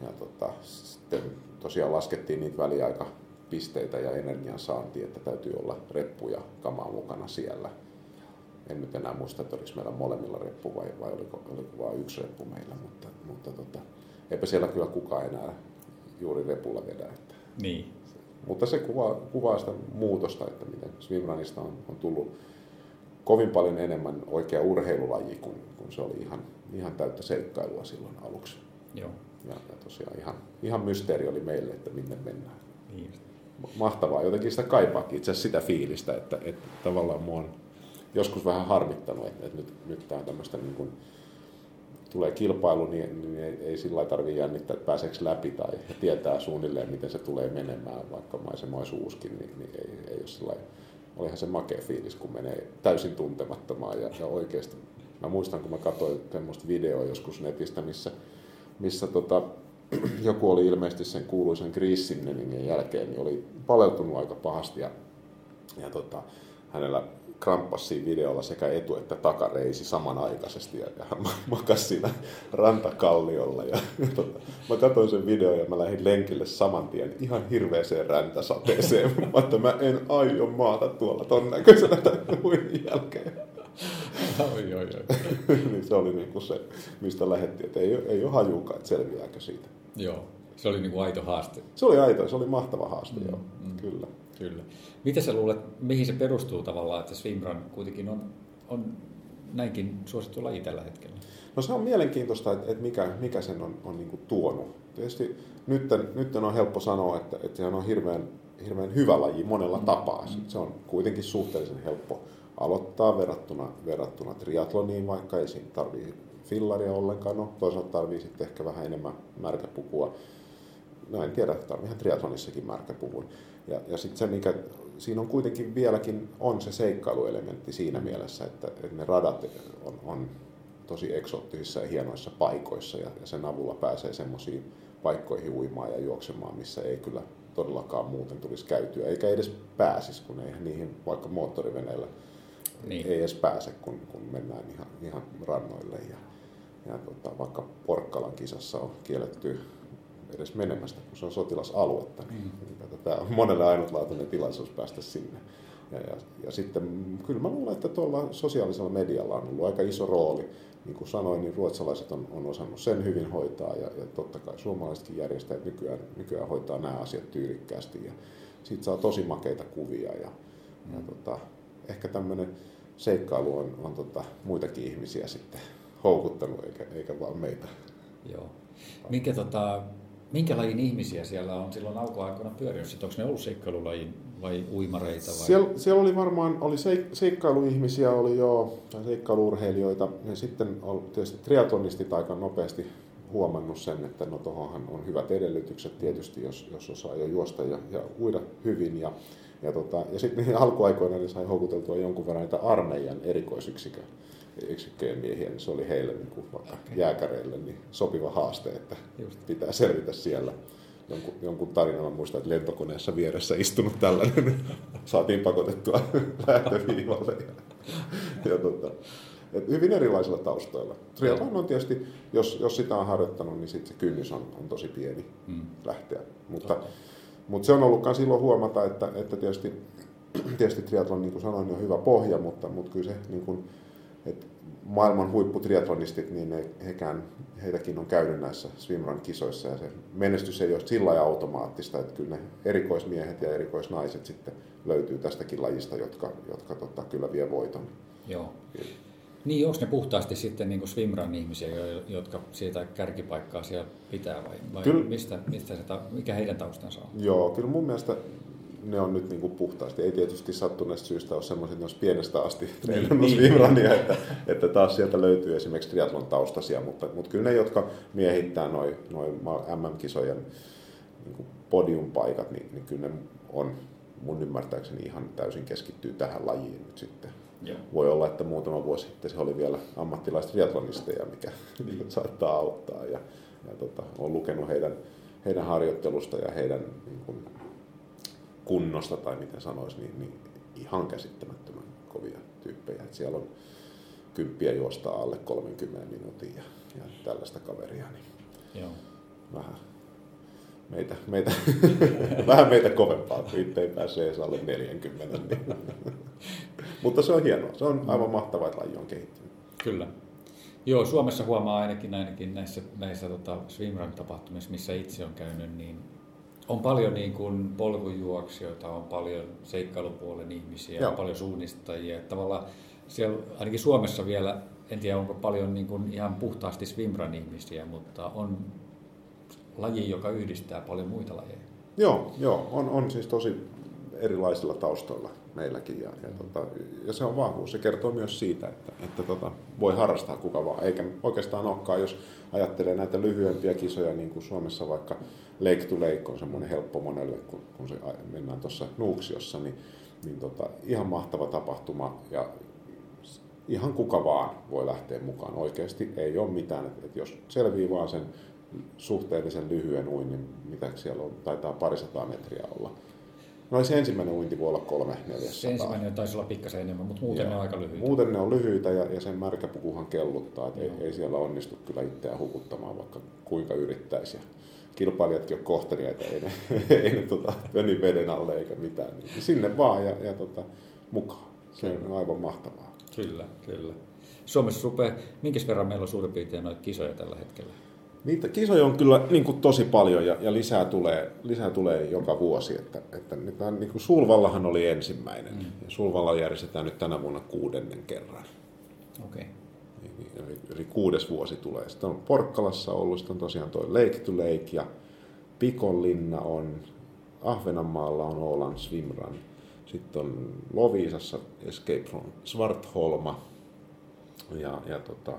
ja tota, sitten tosiaan laskettiin niitä väliaikapisteitä ja energian saantia, että täytyy olla reppu ja kamaa mukana siellä. En nyt enää muista, että oliko meillä molemmilla reppu vai, vai oliko, oliko vain yksi reppu meillä, mutta, mutta tota, eipä siellä kyllä kukaan enää juuri repulla vedä. Että niin. Mutta se kuvaa, kuvaa sitä muutosta, että miten swimrunista on, on tullut kovin paljon enemmän oikea urheilulaji, kun, kun se oli ihan, ihan täyttä seikkailua silloin aluksi. Joo. Ja, ja tosiaan ihan, ihan mysteeri oli meille, että minne mennään. Niin. Mahtavaa, jotenkin sitä kaipaakin itse asiassa sitä fiilistä, että, että tavallaan mua on joskus vähän harmittanut, että, että nyt, nyt tämä on tämmöistä niin kuin, tulee kilpailu, niin, niin ei, ei sillä tarvitse jännittää, että pääseekö läpi tai tietää suunnilleen, miten se tulee menemään, vaikka maisema olisi uuskin, niin, niin ei, ei ole sillä olihan se makea fiilis, kun menee täysin tuntemattomaan ja, ja oikeasti. Mä muistan, kun mä katsoin semmoista videoa joskus netistä, missä, missä tota, joku oli ilmeisesti sen kuuluisen Grissimnenin jälkeen, niin oli paleltunut aika pahasti ja, ja tota, hänellä kramppasi siinä videolla sekä etu- että takareisi samanaikaisesti ja, ja makasi siinä rantakalliolla. Ja, ja tota, mä katsoin sen videon ja mä lähdin lenkille saman tien ihan hirveeseen räntäsateeseen, mutta mä en aio maata tuolla ton näköisenä tämän jälkeen. Oi, oi, oi. niin se oli niin kuin se, mistä lähettiin, että ei, ei ole hajukaan, että selviääkö siitä. Joo, se oli niin kuin aito haaste. Se oli aito, se oli mahtava haaste, mm, joo, mm. kyllä. Kyllä. Mitä sä luulet, mihin se perustuu tavallaan, että swimrun kuitenkin on, on näinkin suosittu laji tällä hetkellä? No se on mielenkiintoista, että, että mikä, mikä sen on, on niin tuonut. Tietysti nyt, nyt on helppo sanoa, että, että se on hirveän, hirveän hyvä laji monella mm. tapaa. Mm. Se on kuitenkin suhteellisen helppo aloittaa verrattuna, verrattuna triatloniin, vaikka ei siinä tarvitse fillaria ollenkaan. No, toisaalta tarvii sitten ehkä vähän enemmän märkäpukua. No en tiedä, tarvii ihan triatlonissakin märkäpuvun. Ja, ja sitten se, mikä siinä on kuitenkin vieläkin on se seikkailuelementti siinä mielessä, että, että ne radat on, on tosi eksoottisissa ja hienoissa paikoissa ja, ja sen avulla pääsee semmoisiin paikkoihin uimaan ja juoksemaan, missä ei kyllä todellakaan muuten tulisi käytyä, eikä edes pääsisi, kun ei niihin vaikka moottoriveneillä niin. ei edes pääse, kun, kun mennään ihan, ihan rannoille. Ja, ja tota, vaikka Porkkalan kisassa on kielletty edes menemästä, kun se on sotilasaluetta. Niin, mm. Tämä on monelle ainutlaatuinen tilaisuus päästä sinne. Ja, ja, ja sitten kyllä mä luulen, että tuolla sosiaalisella medialla on ollut aika iso rooli. Niin kuin sanoin, niin ruotsalaiset on, on osannut sen hyvin hoitaa ja, ja totta kai suomalaisetkin järjestäjät nykyään, nykyään hoitaa nämä asiat tyylikkäästi. Ja siitä saa tosi makeita kuvia ja, mm. ja tota, ehkä tämmöinen seikkailu on, on tota, muitakin ihmisiä sitten houkuttanut eikä, eikä vaan meitä. Joo. Minkä tota, Minkä lajin ihmisiä siellä on silloin alkuaikoina pyörinyt? Onko ne ollut seikkailulajin vai uimareita? Vai? Siellä, siellä oli varmaan oli seik, seikkailuihmisiä, oli jo tai ja sitten oli tietysti triatlonistit aika nopeasti huomannut sen, että no tuohonhan on hyvät edellytykset tietysti, jos, jos osaa jo juosta ja, ja uida hyvin. Ja, ja, tota, ja sitten alkuaikoina ne sai houkuteltua jonkun verran niitä armeijan erikoisyksikön yksikköjen miehiä, niin se oli heille niin kuin vaikka okay. jääkäreille niin sopiva haaste, että Just. pitää selvitä siellä. Jonkun, jonkun tarinan mä muistan, että lentokoneessa vieressä istunut tällainen, saatiin pakotettua lähtöviivalle. Ja, ja tota, et hyvin erilaisilla taustoilla. Triathlon on tietysti, jos, jos sitä on harjoittanut, niin sit se kynnys on, on tosi pieni mm. lähteä. Mutta, mutta se on ollutkaan silloin huomata, että, että tietysti, tietysti triathlon, niin kuin sanoin, on hyvä pohja, mutta, mutta kyllä se niin kuin, että maailman huipputriatlonistit, niin ne, hekään, heitäkin on käynyt näissä swimrun kisoissa ja se menestys ei ole sillä lailla automaattista, että kyllä ne erikoismiehet ja erikoisnaiset sitten löytyy tästäkin lajista, jotka, jotka tota, kyllä vie voiton. Joo. Niin, onko ne puhtaasti sitten niin swimrun ihmisiä, jotka siitä kärkipaikkaa siellä pitää vai, vai kyllä, mistä, mistä se, mikä heidän taustansa on? Joo, kyllä mun mielestä ne on nyt niin kuin puhtaasti. Ei tietysti sattuneesta syystä ole semmoiset, että ne olisi pienestä asti niin, treenannut niin, swimrunia, että, että taas sieltä löytyy esimerkiksi triathlon taustasia, mutta, mutta kyllä ne, jotka miehittää noin noi MM-kisojen niin podiumpaikat, niin, niin kyllä ne on mun ymmärtääkseni ihan täysin keskittyy tähän lajiin nyt sitten. Joo. Voi olla, että muutama vuosi sitten se oli vielä ammattilaistriatlonisteja, mikä niin. saattaa auttaa. Ja, ja tota, olen lukenut heidän, heidän harjoittelusta ja heidän niin kuin, kunnosta tai miten sanoisi, niin, niin ihan käsittämättömän kovia tyyppejä. Et siellä on kymppiä juostaa alle 30 minuutin ja, ja tällaista kaveria. Niin Joo. Vähän meitä, meitä, vähän meitä kovempaa, itse ei pääse edes alle 40. Niin. Mutta se on hienoa. Se on aivan mahtavaa, että laji on kehittynyt. Kyllä. Joo, Suomessa huomaa ainakin, ainakin näissä, näissä tota, swimrun-tapahtumissa, missä itse on käynyt, niin on paljon niin kuin polkujuoksijoita, on paljon seikkailupuolen ihmisiä, Joo. on paljon suunnistajia. Tavallaan siellä, ainakin Suomessa vielä, en tiedä onko paljon niin kuin ihan puhtaasti swimrun ihmisiä, mutta on laji, joka yhdistää paljon muita lajeja. Joo, joo on, on siis tosi erilaisilla taustoilla meilläkin. Ja, ja, tota, ja se on vahvuus. Se kertoo myös siitä, että, että tota, voi harrastaa kuka vaan. Eikä oikeastaan olekaan, jos ajattelee näitä lyhyempiä kisoja, niin kuin Suomessa vaikka Lake to Lake on semmoinen helppo monelle, kun, kun se mennään tuossa Nuuksiossa, niin, niin tota, ihan mahtava tapahtuma ja ihan kuka vaan voi lähteä mukaan. Oikeasti ei ole mitään, että, että jos selvii vaan sen suhteellisen lyhyen uinnin, mitä siellä on, taitaa parisataa metriä olla. No se ensimmäinen uinti voi olla kolme, neljäsataa. Se ensimmäinen taisi olla pikkasen enemmän, mutta muuten Joo. ne on aika lyhyitä. Muuten ne on lyhyitä ja, ja sen märkäpukuhan kelluttaa, että ei, ei, siellä onnistu kyllä itseään hukuttamaan, vaikka kuinka yrittäisi. Ja kilpailijatkin on kohteliaita, ei ne, ei ne tota, veden alle eikä mitään. Niin sinne vaan ja, ja tota, mukaan. Se on aivan mahtavaa. Kyllä, kyllä. Suomessa rupeaa, minkä verran meillä on suurin piirtein noita kisoja tällä hetkellä? Niitä kisoja on kyllä niin kuin tosi paljon ja, ja lisää, tulee, lisää tulee joka vuosi. Että, että nyt, niin kuin Sulvallahan oli ensimmäinen mm. ja Sulvalla järjestetään nyt tänä vuonna kuudennen kerran. Okay. Eli, eli kuudes vuosi tulee. Sitten on Porkkalassa ollut, sitten on tosiaan tuo Lake to Lake ja Pikonlinna on, Ahvenanmaalla on Åland Swimrun, sitten on Loviisassa Escape from Svartholma ja, ja tota,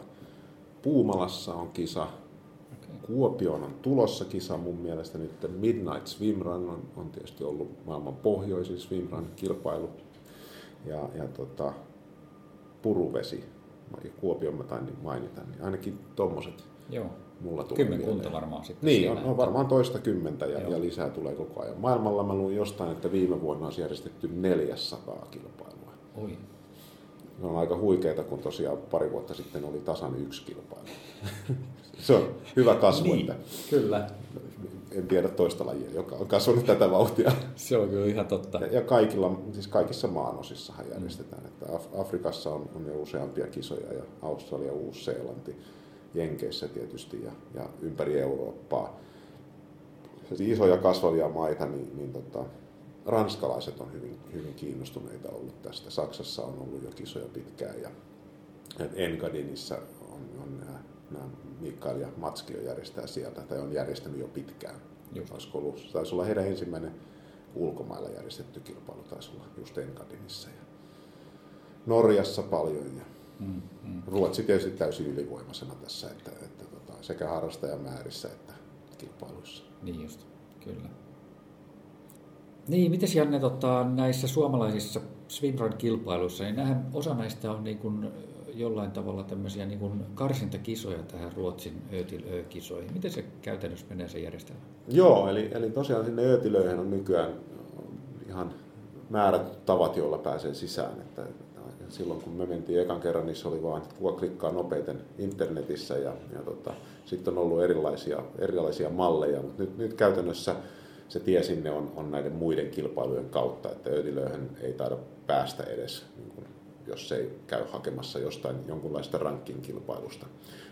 Puumalassa on kisa, Kuopioon on tulossa kisa mun mielestä nyt. Midnight Swim Run on, on tietysti ollut maailman pohjoisin swimrun kilpailu. Ja, ja tota, Puruvesi, ja Kuopion mä tain mainita, niin ainakin tommoset Joo. mulla tulee Kymmenkunta varmaan sitten. Niin, on, on, varmaan toista kymmentä ja, ja, lisää tulee koko ajan. Maailmalla mä luin jostain, että viime vuonna on järjestetty 400 kilpailua. Oi. Se on aika huikeeta, kun tosiaan pari vuotta sitten oli tasan yksi kilpailu. se on hyvä kasvu. Niin, että kyllä. En tiedä toista lajia, joka on kasvanut tätä vauhtia. Se on kyllä ihan totta. Ja, ja kaikilla, siis kaikissa maanosissahan järjestetään. Mm. Että Af- Afrikassa on, on jo useampia kisoja ja Australia, Uusi-Seelanti, Jenkeissä tietysti ja, ja ympäri Eurooppaa. Isoja kasvavia maita, niin, niin tota, ranskalaiset on hyvin, hyvin kiinnostuneita ollut tästä. Saksassa on ollut jo kisoja pitkään ja Engadinissa on, on nämä, nämä Mikael ja Matski järjestää sieltä, tai on järjestänyt jo pitkään. Just. Olisiko ollut, taisi olla heidän ensimmäinen ulkomailla järjestetty kilpailu, taisi olla just Engadinissa. Ja Norjassa paljon ja mm, mm. Ruotsi tietysti täysin ylivoimaisena tässä, että, että tota, sekä harrastajamäärissä että kilpailuissa. Niin just, kyllä. Niin, miten Janne tota, näissä suomalaisissa swimrun-kilpailuissa, niin nähän, osa näistä on niin kuin jollain tavalla tämmöisiä niin kuin karsintakisoja tähän Ruotsin Öötil-kisoihin. Miten se käytännössä menee se järjestelmä? Joo, eli, eli tosiaan sinne Öötilöihin on nykyään ihan määrät tavat, joilla pääsee sisään. Että, silloin kun me mentiin ekan kerran, niin se oli vain, että kuka klikkaa nopeiten internetissä ja, ja tota, sitten on ollut erilaisia, erilaisia malleja, mutta nyt, nyt käytännössä se tie sinne on, on näiden muiden kilpailujen kautta, että öötilöihin ei taida päästä edes niin jos se ei käy hakemassa jostain jonkunlaista ranking-kilpailusta.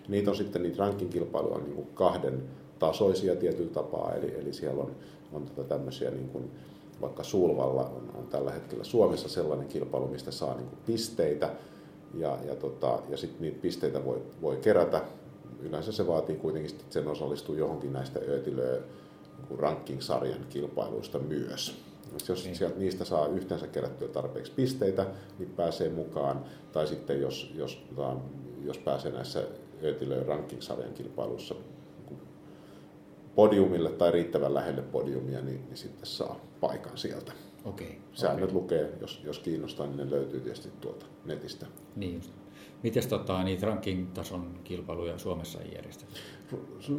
Niitä on sitten niitä ranking-kilpailuja on niin kuin kahden tasoisia tietyllä tapaa, eli, eli siellä on, on tota tämmöisiä niin kuin, vaikka Sulvalla on, on tällä hetkellä Suomessa sellainen kilpailu, mistä saa niin kuin pisteitä, ja, ja, tota, ja sitten niitä pisteitä voi, voi kerätä. Yleensä se vaatii kuitenkin, että sen osallistuu johonkin näistä öötilöä niin ranking-sarjan kilpailuista myös. Jos niin. sieltä, niistä saa yhteensä kerättyä tarpeeksi pisteitä, niin pääsee mukaan. Tai sitten jos, jos, tota, jos pääsee näissä Ötilöön ranking-sarjan kilpailuissa niin podiumille tai riittävän lähelle podiumia, niin, niin sitten saa paikan sieltä. Okei. Säännöt okay. lukee, jos, jos kiinnostaa, niin ne löytyy tietysti tuolta netistä. Niin just. Miten tota, niitä ranking-tason kilpailuja Suomessa ei järjestetä?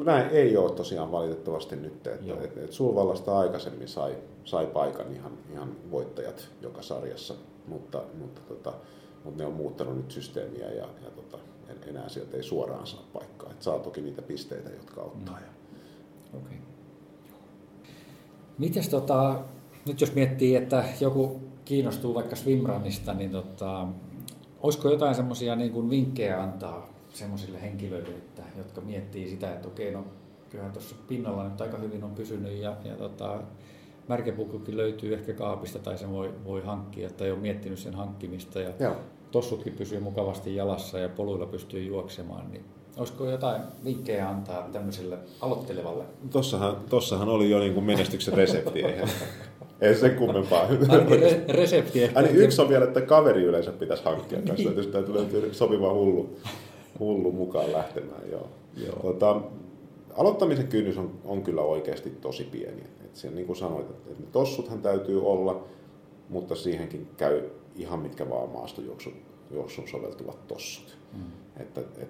Näin ei ole tosiaan valitettavasti nyt. Että, et, et Sulvallasta aikaisemmin sai, sai paikan ihan, ihan voittajat joka sarjassa, mutta, mutta, tota, mutta ne on muuttanut nyt systeemiä ja, ja tota, enää sieltä ei suoraan saa paikkaa. Et saa toki niitä pisteitä, jotka ottaa. Mm. Okay. Mites tota, nyt jos miettii, että joku kiinnostuu vaikka swimrunista, niin tota, olisiko jotain semmoisia niin vinkkejä antaa semmoisille henkilöille, että, jotka miettii sitä, että okei, no kyllähän tuossa pinnalla nyt aika hyvin on pysynyt ja, ja tota, märkepukukin löytyy ehkä kaapista tai sen voi, voi hankkia tai on miettinyt sen hankkimista ja Joo. tossutkin pysyy mukavasti jalassa ja poluilla pystyy juoksemaan, niin Olisiko jotain vinkkejä antaa tämmöiselle aloittelevalle? Tossahan, tossahan oli jo niin kuin menestyksen resepti. Ei sen kummempaa. Ainakin re- resepti ehkä. Aini yksi on vielä, että kaveri yleensä pitäisi hankkia kanssa, niin. että täytyy löytyä sopiva hullu, hullu mukaan lähtemään. Joo. Joo. Tota, aloittamisen kynnys on, on kyllä oikeasti tosi pieni. Et sen, niin kuin sanoit, että, ne tossuthan täytyy olla, mutta siihenkin käy ihan mitkä vaan maastojuoksun juoksun soveltuvat tossut. Mm. Että, et,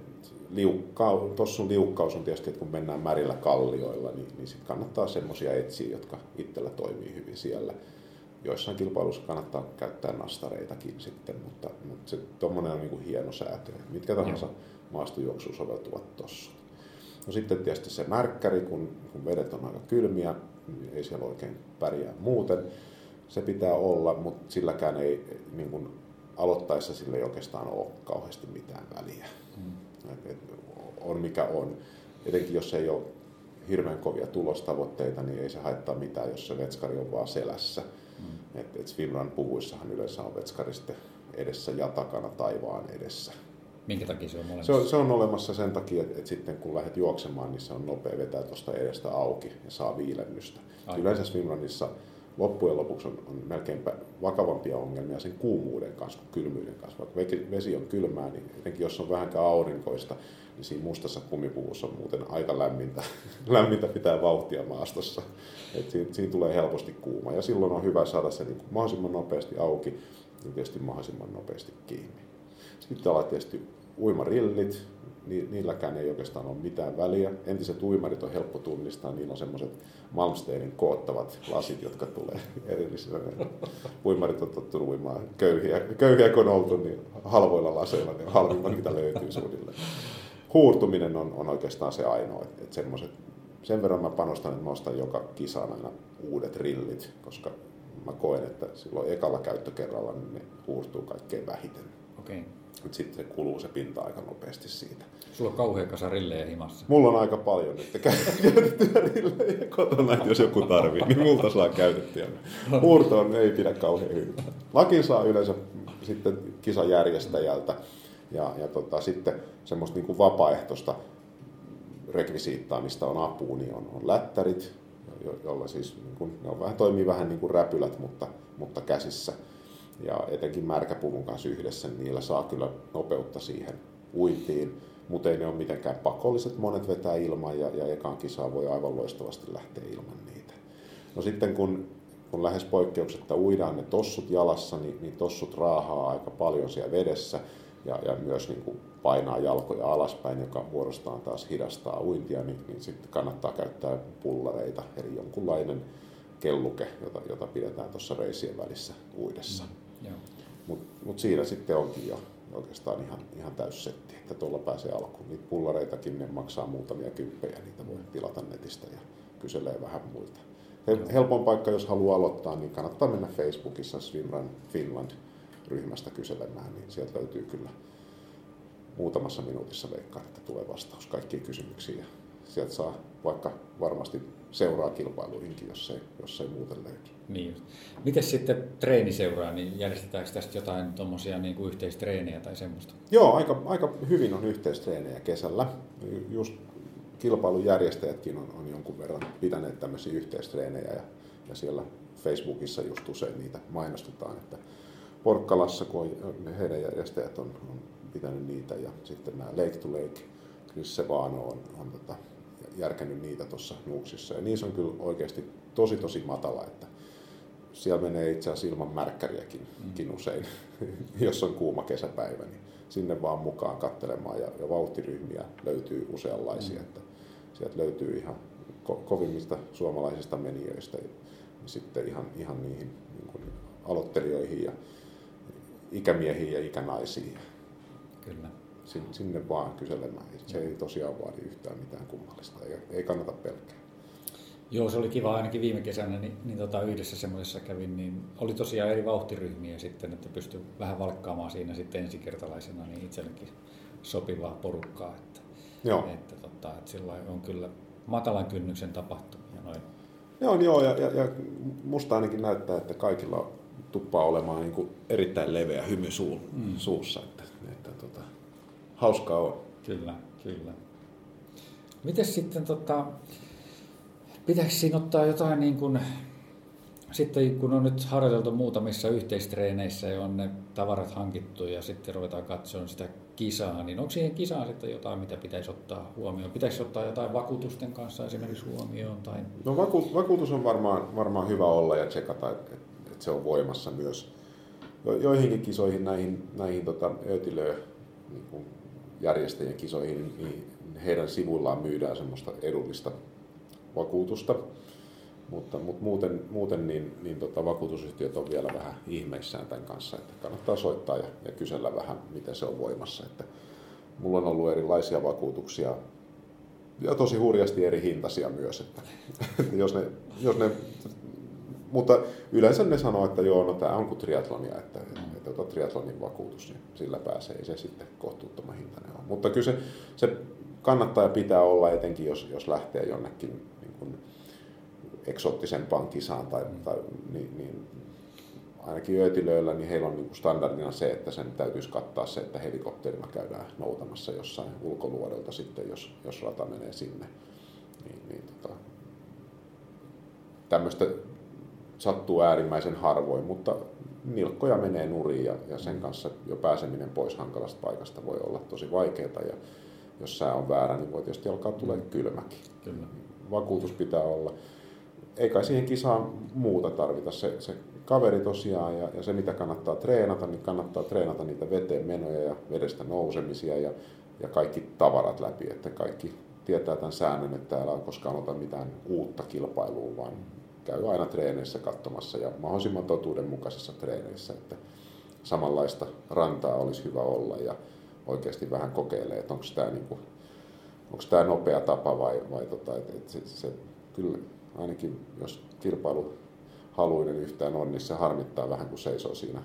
liukkau, tossun liukkaus on tietysti, että kun mennään märillä kallioilla, niin, niin sit kannattaa semmoisia etsiä, jotka itsellä toimii hyvin siellä. Joissain kilpailuissa kannattaa käyttää nastareitakin sitten, mutta, mutta se tuommoinen on niin kuin hieno säätö. Mitkä tahansa mm. Maastojuoksuun soveltuvat tossut. No sitten tietysti se märkkäri, kun, kun vedet on aika kylmiä, niin ei siellä oikein pärjää muuten. Se pitää olla, mutta silläkään ei niin kuin aloittaessa sille ei oikeastaan ole kauheasti mitään väliä. Mm. Et, on mikä on. Etenkin jos ei ole hirveän kovia tulostavoitteita, niin ei se haittaa mitään, jos se vetskari on vaan selässä. Mm. Et, et Swimrun puhuissahan yleensä on vetskari sitten edessä ja takana taivaan edessä. Minkä takia se on olemassa? Se on, se on olemassa sen takia, että, että sitten kun lähdet juoksemaan, niin se on nopea vetää tuosta edestä auki ja saa viilennystä. Yleensä swimrunissa loppujen lopuksi on, on melkeinpä vakavampia ongelmia sen kuumuuden kanssa kuin kylmyyden kanssa. Vaikka vesi on kylmää, niin etenkin jos on vähänkään aurinkoista, niin siinä mustassa kumipuvussa on muuten aika lämmintä, lämmintä pitää vauhtia maastossa. Et siinä, siinä, tulee helposti kuuma ja silloin on hyvä saada se niin mahdollisimman nopeasti auki ja tietysti mahdollisimman nopeasti kiinni. Sitten on tietysti uimarillit, niilläkään ei oikeastaan ole mitään väliä. Entiset uimarit on helppo tunnistaa, niillä on semmoiset Malmsteinin koottavat lasit, jotka tulee erillisenä. Uimarit on tottunut uimaan köyhiä, köyhiä kun on oltu, niin halvoilla laseilla ne on halvimmat, mitä löytyy suunnilleen. Huurtuminen on, on oikeastaan se ainoa, että, että semmoiset, sen verran mä panostan, että mä ostan joka kisaan aina uudet rillit, koska mä koen, että silloin ekalla käyttökerralla niin ne huurtuu kaikkein vähiten. Okay. Sitten se kuluu se pinta aika nopeasti siitä. Sulla on kauhean kasa rillejä himassa. Mulla on aika paljon nyt käytettyjä rillejä kotona, että jos joku tarvii, niin multa saa käytettyä. Huurtoon ei pidä kauhean hyvin. Lakin saa yleensä sitten kisajärjestäjältä ja, ja tota, sitten semmoista niin kuin vapaaehtoista rekvisiittaa, mistä on apua, niin on, on lättärit, jo, jolla siis niin kuin, ne on vähän, toimii vähän niin kuin räpylät, mutta, mutta käsissä. Ja etenkin märkäpuvun kanssa yhdessä, niin niillä saa kyllä nopeutta siihen uintiin mutta ei ne ole mitenkään pakolliset. Monet vetää ilman ja, ja ekaan kisaa voi aivan loistavasti lähteä ilman niitä. No sitten kun, kun lähes poikkeuksetta uidaan ne tossut jalassa, niin, niin tossut raahaa aika paljon siellä vedessä ja, ja myös niin kuin painaa jalkoja alaspäin, joka vuorostaan taas hidastaa uintia, niin, niin sitten kannattaa käyttää pullareita, eli jonkunlainen kelluke, jota, jota pidetään tuossa reisien välissä uidessa. Mm, Mutta mut siinä sitten onkin jo oikeastaan ihan, ihan täyssetti, että tuolla pääsee alkuun. Niitä pullareitakin ne maksaa muutamia kymppejä, niitä voi tilata netistä ja kyselee vähän muilta. Helpoin paikka, jos haluaa aloittaa, niin kannattaa mennä Facebookissa Swimrun Finland ryhmästä kyselemään, niin sieltä löytyy kyllä muutamassa minuutissa veikkaan, että tulee vastaus kaikkiin kysymyksiin. Ja sieltä saa vaikka varmasti seuraa kilpailuihinkin, jos ei, jos ei muuten löydy. Niin Miten sitten seuraa, niin järjestetäänkö tästä jotain tuommoisia niin kuin yhteistreenejä tai semmoista? Joo, aika, aika hyvin on yhteistreenejä kesällä. Just kilpailujärjestäjätkin on, on jonkun verran pitäneet tämmöisiä yhteistreenejä ja, ja siellä Facebookissa just usein niitä mainostetaan, että Porkkalassa, kun heidän järjestäjät on, on pitänyt niitä ja sitten nämä Lake to Lake, Chris Sevano on, on tota, järkännyt niitä tuossa nuuksissa. Ja niissä on kyllä oikeasti tosi tosi matala, että siellä menee itse asiassa ilman märkkäriäkin mm. usein, jos on kuuma kesäpäivä, niin sinne vaan mukaan katselemaan ja, ja vauhtiryhmiä löytyy useanlaisia, mm. että sieltä löytyy ihan ko- kovimmista suomalaisista menijöistä ja sitten ihan, ihan niihin niin kuin aloittelijoihin ja ikämiehiin ja ikänaisiin. Kyllä. Sinne vaan kyselemään. Se ei tosiaan vaadi yhtään mitään kummallista, ei, ei kannata pelkää. Joo, se oli kiva ainakin viime kesänä, niin, niin tota, yhdessä semmoisessa kävin, niin oli tosiaan eri vauhtiryhmiä sitten, että pystyi vähän valkkaamaan siinä sitten ensikertalaisena niin itsellekin sopivaa porukkaa. Että, joo. Että, tota, että sillä on kyllä matalan kynnyksen tapahtumia noin. Joo, joo ja, ja, ja musta ainakin näyttää, että kaikilla tuppaa olemaan niin kuin erittäin leveä hymy suu, mm. suussa, että, että tota, hauskaa on. Kyllä, kyllä. Miten sitten tota, Pitäisi siinä ottaa jotain niin kuin sitten kun on nyt harjoiteltu muutamissa yhteistreeneissä ja on ne tavarat hankittu ja sitten ruvetaan katsomaan sitä kisaa, niin onko siihen kisaan sitten jotain, mitä pitäisi ottaa huomioon? Pitäisi ottaa jotain vakuutusten kanssa esimerkiksi huomioon? Tai... No vaku, vakuutus on varmaan, varmaan hyvä olla ja tsekata, että, että se on voimassa myös. Jo, joihinkin kisoihin, näihin, näihin tota, ötilöö, niin järjestäjien kisoihin, niin heidän sivuillaan myydään semmoista edullista vakuutusta mutta, mutta muuten, muuten niin, niin tota, vakuutusyhtiöt on vielä vähän ihmeissään tämän kanssa, että kannattaa soittaa ja, ja kysellä vähän, miten se on voimassa. Että mulla on ollut erilaisia vakuutuksia ja tosi hurjasti eri hintaisia myös. Että, että jos ne, jos ne, mutta yleensä ne sanoo, että joo, no tämä on kuin triatlonia, että, että että triatlonin vakuutus, niin sillä pääsee, ei se sitten kohtuuttoman hintainen ole. Mutta kyllä se, se kannattaa ja pitää olla etenkin, jos, jos lähtee jonnekin kuin, eksoottisempaan kisaan tai, tai niin, niin ainakin öötilöillä, niin heillä on niin kuin standardina se, että sen täytyisi kattaa se, että helikopterilla käydään noutamassa jossain ulkoluodelta sitten, jos, jos rata menee sinne. Niin, niin tota, tämmöistä sattuu äärimmäisen harvoin, mutta nilkkoja menee nurin ja, ja sen kanssa jo pääseminen pois hankalasta paikasta voi olla tosi vaikeaa ja jos sää on väärä, niin voi tietysti alkaa tulee mm. kylmäkin. Kyllä. Vakuutus pitää olla ei kai siihen kisaan muuta tarvita. Se, se kaveri tosiaan ja, ja se mitä kannattaa treenata, niin kannattaa treenata niitä veteen menoja ja vedestä nousemisia ja, ja kaikki tavarat läpi, että kaikki tietää tämän säännön, että älä koskaan ota mitään uutta kilpailua, vaan käy aina treeneissä katsomassa ja mahdollisimman totuudenmukaisissa treeneissä, että samanlaista rantaa olisi hyvä olla ja oikeasti vähän kokeilee, että onko tämä, niinku, onko tämä nopea tapa vai, vai tota, että, että se, se, kyllä ainakin jos kilpailu haluinen yhtään on, niin se harmittaa vähän, kun seisoo siinä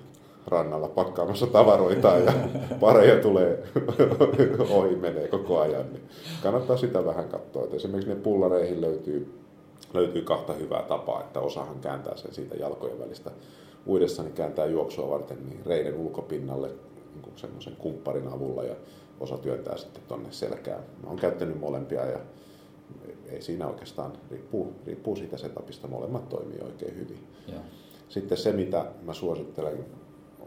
rannalla pakkaamassa tavaroita ja pareja tulee ohi, menee koko ajan. Niin kannattaa sitä vähän katsoa. Että esimerkiksi ne pullareihin löytyy, löytyy kahta hyvää tapaa, että osahan kääntää sen siitä jalkojen välistä uudessa, niin kääntää juoksua varten niin reiden ulkopinnalle niin semmoisen kumpparin avulla ja osa työntää sitten tuonne selkään. Mä oon käyttänyt molempia ja ei siinä oikeastaan, riippuu, riippuu siitä setupista, molemmat toimii oikein hyvin. Ja. Sitten se, mitä mä suosittelen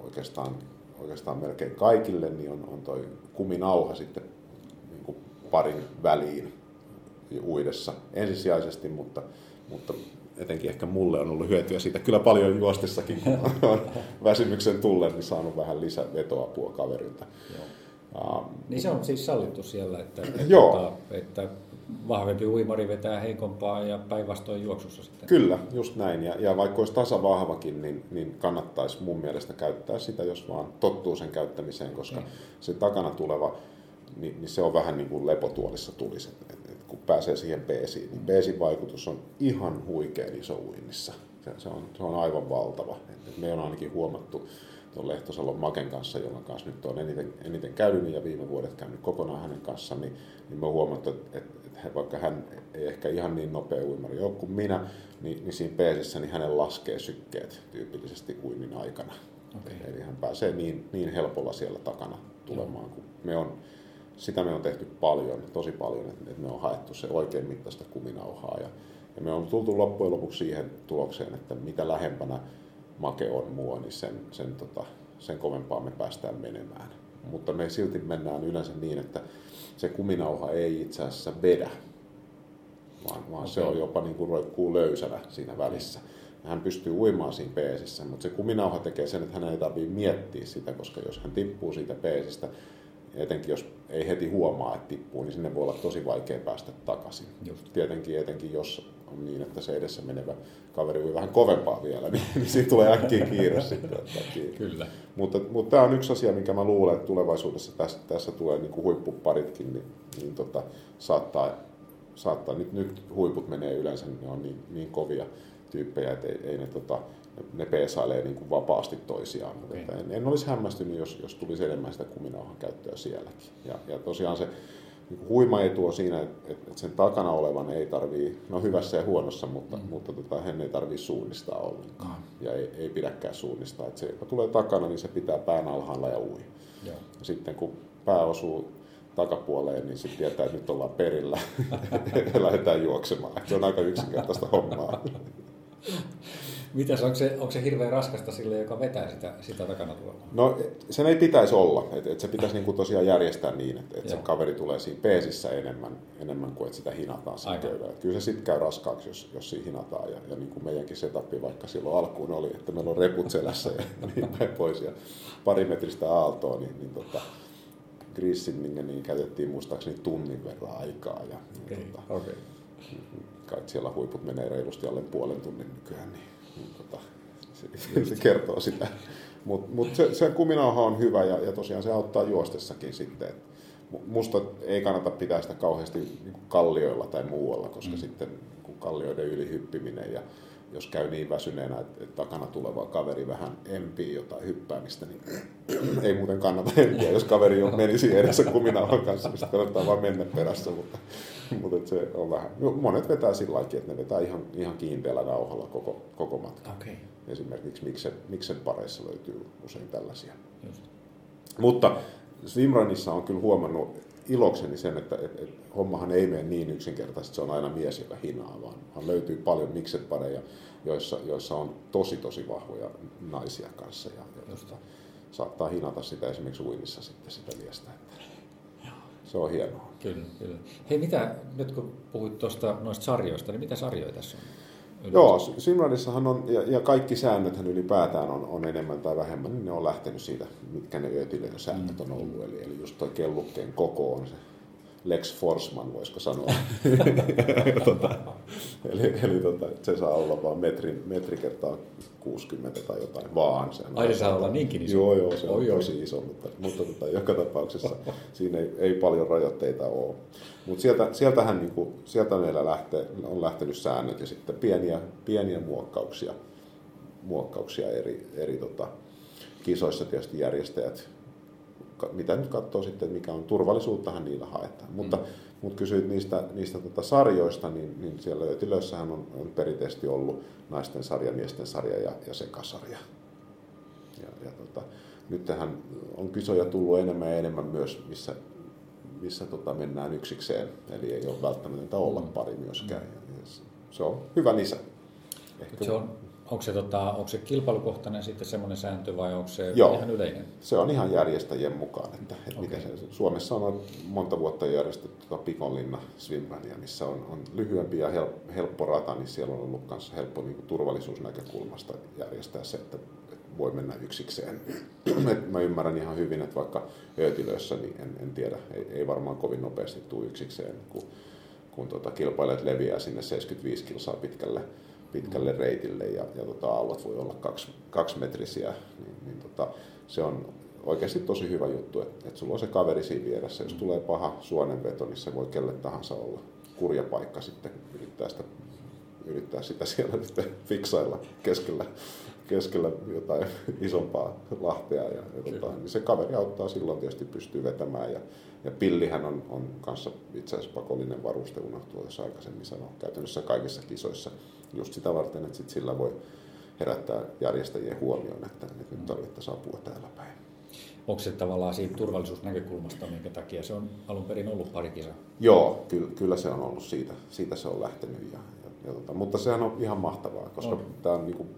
oikeastaan, oikeastaan melkein kaikille, niin on, on toi kuminauha sitten niin kuin parin väliin uidessa ensisijaisesti, mutta, mutta etenkin ehkä mulle on ollut hyötyä siitä kyllä paljon juostessakin, kun on väsymyksen tullen, niin saanut vähän lisävetoapua kaverilta. Joo. Uh, niin se on siis sallittu siellä, että, että, joo. Tota, että vahvempi uimari vetää heikompaa ja päinvastoin juoksussa sitten. Kyllä, just näin. Ja, ja vaikka olisi tasavahvakin, niin, niin kannattaisi mun mielestä käyttää sitä, jos vaan tottuu sen käyttämiseen, koska okay. se takana tuleva, niin, niin se on vähän niin kuin lepotuolissa tulisi. Et, et, et kun pääsee siihen peesiin, niin peesin vaikutus on ihan huikean iso uinnissa. Se, se, on, se on aivan valtava. Et, et me on ainakin huomattu tuon Lehtosalon Maken kanssa, jonka kanssa nyt on eniten, eniten käynyt ja viime vuodet käynyt kokonaan hänen kanssaan, niin, niin me on huomattu, että, että vaikka hän ei ehkä ihan niin nopea uimari ole kuin minä, niin, niin siinä peesissä niin hänen laskee sykkeet tyypillisesti uimin aikana. Okay. Eli hän pääsee niin, niin helpolla siellä takana tulemaan, kun me on, sitä me on tehty paljon, tosi paljon, että me on haettu se oikein mittaista kuminauhaa. Ja, ja me on tultu loppujen lopuksi siihen tulokseen, että mitä lähempänä make on mua, niin sen, sen, tota, sen kovempaa me päästään menemään. Mutta me silti mennään yleensä niin, että se kuminauha ei itse asiassa vedä, vaan, vaan okay. se on jopa niin kuin roikkuu löysänä siinä välissä. Hän pystyy uimaan siinä peesissä, mutta se kuminauha tekee sen, että hän ei tarvitse miettiä sitä, koska jos hän tippuu siitä peesistä, etenkin jos ei heti huomaa, että tippuu, niin sinne voi olla tosi vaikea päästä takaisin. Just. Tietenkin etenkin jos on niin, että se edessä menevä kaveri voi vähän kovempaa vielä, niin, niin siitä tulee äkkiä kiire sitten. Kyllä. Mutta, mutta tämä on yksi asia, mikä mä luulen, että tulevaisuudessa tässä, tässä tulee niin kuin huippuparitkin, niin, niin tota, saattaa, saattaa nyt, nyt huiput menee yleensä, ne on niin, niin kovia tyyppejä, että ei, ei ne, tota, ne peesailee niin kuin vapaasti toisiaan. Okay. Että en, en olisi hämmästynyt, jos, jos tulisi enemmän sitä kuminauhan käyttöä sielläkin. Ja, ja tosiaan se niin huima etu on siinä, että, että sen takana olevan ei tarvii, no hyvässä ja huonossa, mutta, mm. mutta tota, hän ei tarvii suunnistaa ollenkaan. Mm. Ja ei, ei pidäkään suunnistaa. Että se, joka tulee takana, niin se pitää pään alhaalla ja ui. Ja sitten kun pää osuu takapuoleen, niin sitten tietää, että nyt ollaan perillä ja lähdetään juoksemaan. Se on aika yksinkertaista hommaa. Mitäs, onko se, onko se hirveän raskasta sille, joka vetää sitä, sitä takana tuolla? No sen ei pitäisi olla, että et se pitäisi niinku tosiaan järjestää niin, että et se kaveri tulee siinä peesissä enemmän, enemmän kuin että sitä hinataan siinä köydellä. Kyllä se sitten käy raskaaksi, jos, jos siinä hinataan ja, ja niin kuin meidänkin setupi vaikka silloin alkuun oli, että meillä on reput selässä ja niin päin pois ja pari metristä aaltoa, niin, niin tota, grissin, niin käytettiin muistaakseni tunnin verran aikaa. Ja, okay. Tota, okay. Kai siellä huiput menee reilusti alle puolen tunnin nykyään, niin, niin se, se, kertoo sitä. Mutta mut se, se kuminauha on hyvä ja, ja tosiaan se auttaa juostessakin sitten. Musta ei kannata pitää sitä kauheasti niin kallioilla tai muualla, koska mm. sitten kallioiden ylihyppiminen ja jos käy niin väsyneenä, että, että takana tuleva kaveri vähän empii jotain hyppäämistä, niin ei muuten kannata empiä, jos kaveri on menisi edessä kuminauhan kanssa, niin sitten kannattaa vaan mennä perässä, mutta, mutta se on vähän, no, monet vetää sillä lailla, että ne vetää ihan, ihan kiinteällä nauhalla koko, koko matka. Okay. Esimerkiksi miksen, miksen pareissa löytyy usein tällaisia. Just. Mutta swimrunissa on kyllä huomannut ilokseni sen, että et, et, hommahan ei mene niin yksinkertaisesti, se on aina mies, joka hinaa, vaan, vaan löytyy paljon mikset pareja, joissa, joissa on tosi tosi vahvoja naisia kanssa ja, ja josta saattaa hinata sitä esimerkiksi uinnissa sitten sitä miestä. Että se on hienoa. Kyllä, kyllä. Hei, mitä, nyt kun puhuit tuosta noista sarjoista, niin mitä sarjoja tässä on? Joo, Simradissahan on, ja, ja kaikki säännöthän ylipäätään on, on enemmän tai vähemmän, niin ne on lähtenyt siitä, mitkä ne öötilöjen säännöt on ollut. Eli, eli just tuo kellukkeen koko on se Lex Forsman, voisiko sanoa. tota, eli eli tota, se saa olla vain metri, metri kertaa 60 tai jotain vaan. Se Ai se saa olla niinkin iso? Joo, joo, se on oi, tosi oi. iso, mutta, mutta tota, joka tapauksessa siinä ei, ei paljon rajoitteita ole. Mutta sieltä, sieltähän niinku, sieltä meillä lähtee, on lähtenyt säännöt ja sitten pieniä, pieniä muokkauksia, muokkauksia eri, eri tota, kisoissa tietysti järjestäjät mitä nyt katsoo sitten, mikä on turvallisuuttahan niillä haetaan. Mm. Mutta, mutta kysyit niistä, niistä tota sarjoista, niin, niin siellä Ötilössähän on, on perinteisesti ollut naisten sarja, miesten sarja ja, ja sekasarja. Ja, ja tota, nyt tähän on kisoja tullut enemmän ja enemmän myös, missä, missä tota mennään yksikseen, eli ei ole välttämättä olla mm. pari myöskään. Mm. Se on hyvä lisä. Ehkä... Se on Onko se, tota, onko se kilpailukohtainen sitten semmoinen sääntö vai onko se Joo, ihan yleinen? se on ihan järjestäjien mukaan. Että, että okay. miten se, Suomessa on monta vuotta järjestetty tuota Pikonlinna Swimmania, missä on, on lyhyempi ja help, helppo rata, niin siellä on ollut myös helppo niin kuin turvallisuusnäkökulmasta järjestää se, että, että voi mennä yksikseen. Et mä ymmärrän ihan hyvin, että vaikka öötilöissä, niin en, en tiedä, ei, ei varmaan kovin nopeasti tule yksikseen, kun, kun tota, kilpailijat leviää sinne 75 kilsaa pitkälle pitkälle reitille ja, ja tota, aallot voi olla kaksi, kaksimetrisiä, niin, niin tota, se on oikeasti tosi hyvä juttu, että, että sulla on se kaveri siinä vieressä. Jos tulee paha suonenveto, niin se voi kelle tahansa olla kurja paikka sitten yrittää sitä, yrittää sitä siellä sitten fiksailla keskellä, keskellä jotain isompaa lahtea. Ja, ja tota, niin se kaveri auttaa silloin tietysti pystyy vetämään. Ja, ja pillihän on, on kanssa itse asiassa pakollinen varuste, unohtuu, jos aikaisemmin sanoa, käytännössä kaikissa kisoissa just sitä varten, että sit sillä voi herättää järjestäjien huomioon, että nyt tarvittaisiin apua täällä päin. Onko se tavallaan siitä turvallisuusnäkökulmasta, minkä takia se on alun perin ollut pari kisaa? Joo, kyllä, kyllä se on ollut siitä. Siitä se on lähtenyt. Ja, ja, ja tota, mutta sehän on ihan mahtavaa, koska on. tämä on niin kuin,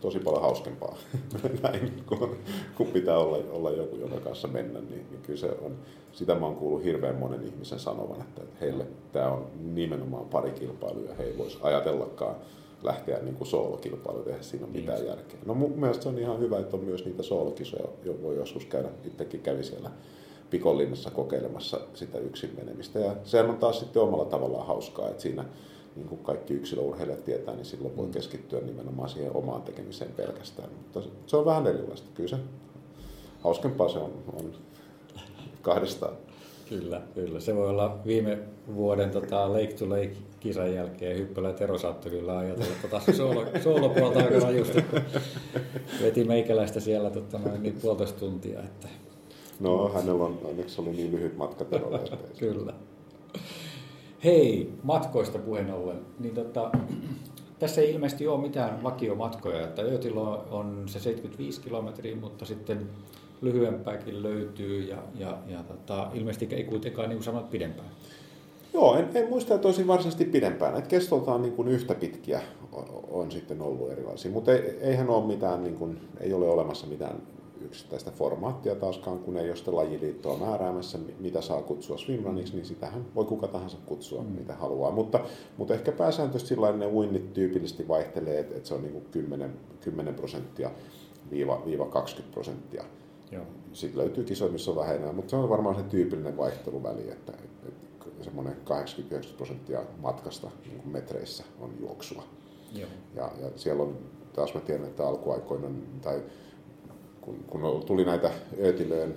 tosi paljon hauskempaa näin, kun, kun pitää olla, olla joku, jonka kanssa mennä, niin, niin kyllä se on, sitä mä oon kuullut hirveän monen ihmisen sanovan, että, heille tämä on nimenomaan pari kilpailuja, he ei voisi ajatellakaan lähteä niin kuin soolokilpailu tehdä siinä on mitään niin. järkeä. No mun mielestä se on ihan hyvä, että on myös niitä soolokisoja, jo voi joskus käydä, itsekin kävi siellä Pikonlinnassa kokeilemassa sitä yksin menemistä. Ja sehän on taas sitten omalla tavallaan hauskaa, että siinä niin kuin kaikki yksilöurheilijat tietää, niin silloin voi mm. keskittyä nimenomaan siihen omaan tekemiseen pelkästään. Mutta se on vähän erilaista. Kyllä se hauskempaa se on, on kahdestaan. Kyllä, kyllä. Se voi olla viime vuoden tota, Lake to Lake kisan jälkeen Hyppälä Tero saattoi kyllä ajatella tota soolo, soolopuolta aika rajusti, kun veti meikäläistä siellä tota, noin niin puolitoista tuntia. Että... No, hänellä on, onneksi oli niin lyhyt matka Terolle. kyllä. Hei, matkoista puheen ollen, niin tota, tässä ei ilmeisesti ole mitään vakiomatkoja, että Öötilo on se 75 kilometriä, mutta sitten lyhyempääkin löytyy ja, ja, ja tota, ilmeisesti ei kuitenkaan niin sanoit pidempään. Joo, en, en muista, että olisin varsinaisesti pidempään. Että kestoltaan niin kuin yhtä pitkiä on, on sitten ollut erilaisia. Mutta ei, eihän ole mitään, niin kuin, ei ole olemassa mitään yksittäistä formaattia taaskaan, kun ei ole sitä lajiliittoa määräämässä, mitä saa kutsua swimruniksi, niin sitähän voi kuka tahansa kutsua, mm. mitä haluaa. Mutta, mutta ehkä pääsääntöisesti sellainen uinnit tyypillisesti vaihtelee, että, että se on niin kuin 10, 10 prosenttia viiva, viiva 20 prosenttia. Joo. Sitten löytyy kisoja, missä on vähemmän, mutta se on varmaan se tyypillinen vaihteluväli, että, että semmoinen 80 prosenttia matkasta niin kuin metreissä on juoksua. Joo. Ja, ja siellä on, taas mä tiedän, että alkuaikoina, tai kun, kun tuli näitä öötilöön,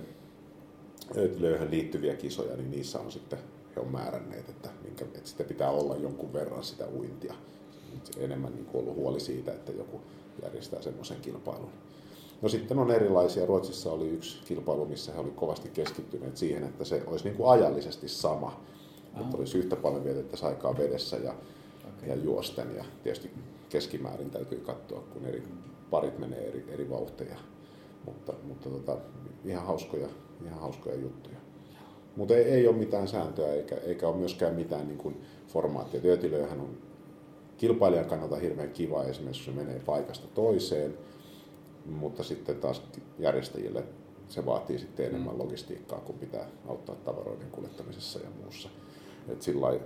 öötilöihin liittyviä kisoja, niin niissä on sitten he on määränneet, että, minkä, että sitä pitää olla jonkun verran sitä uintia. Enemmän niin ollut huoli siitä, että joku järjestää semmoisen kilpailun. No sitten on erilaisia. Ruotsissa oli yksi kilpailu, missä he olivat kovasti keskittyneet siihen, että se olisi niin kuin ajallisesti sama. Aha. Että olisi yhtä paljon vietettäisiin aikaa vedessä ja, okay. ja juosten. Ja tietysti keskimäärin täytyy katsoa, kun eri parit menee eri, eri vauhteja. Mutta, mutta tota, ihan, hauskoja, ihan hauskoja juttuja. Mutta ei, ei ole mitään sääntöä eikä, eikä ole myöskään mitään niin kuin formaattia. Työtilöjähän on kilpailijan kannalta hirveän kiva esimerkiksi, se menee paikasta toiseen, mutta sitten taas järjestäjille se vaatii sitten enemmän mm. logistiikkaa, kun pitää auttaa tavaroiden kuljettamisessa ja muussa. Et sillä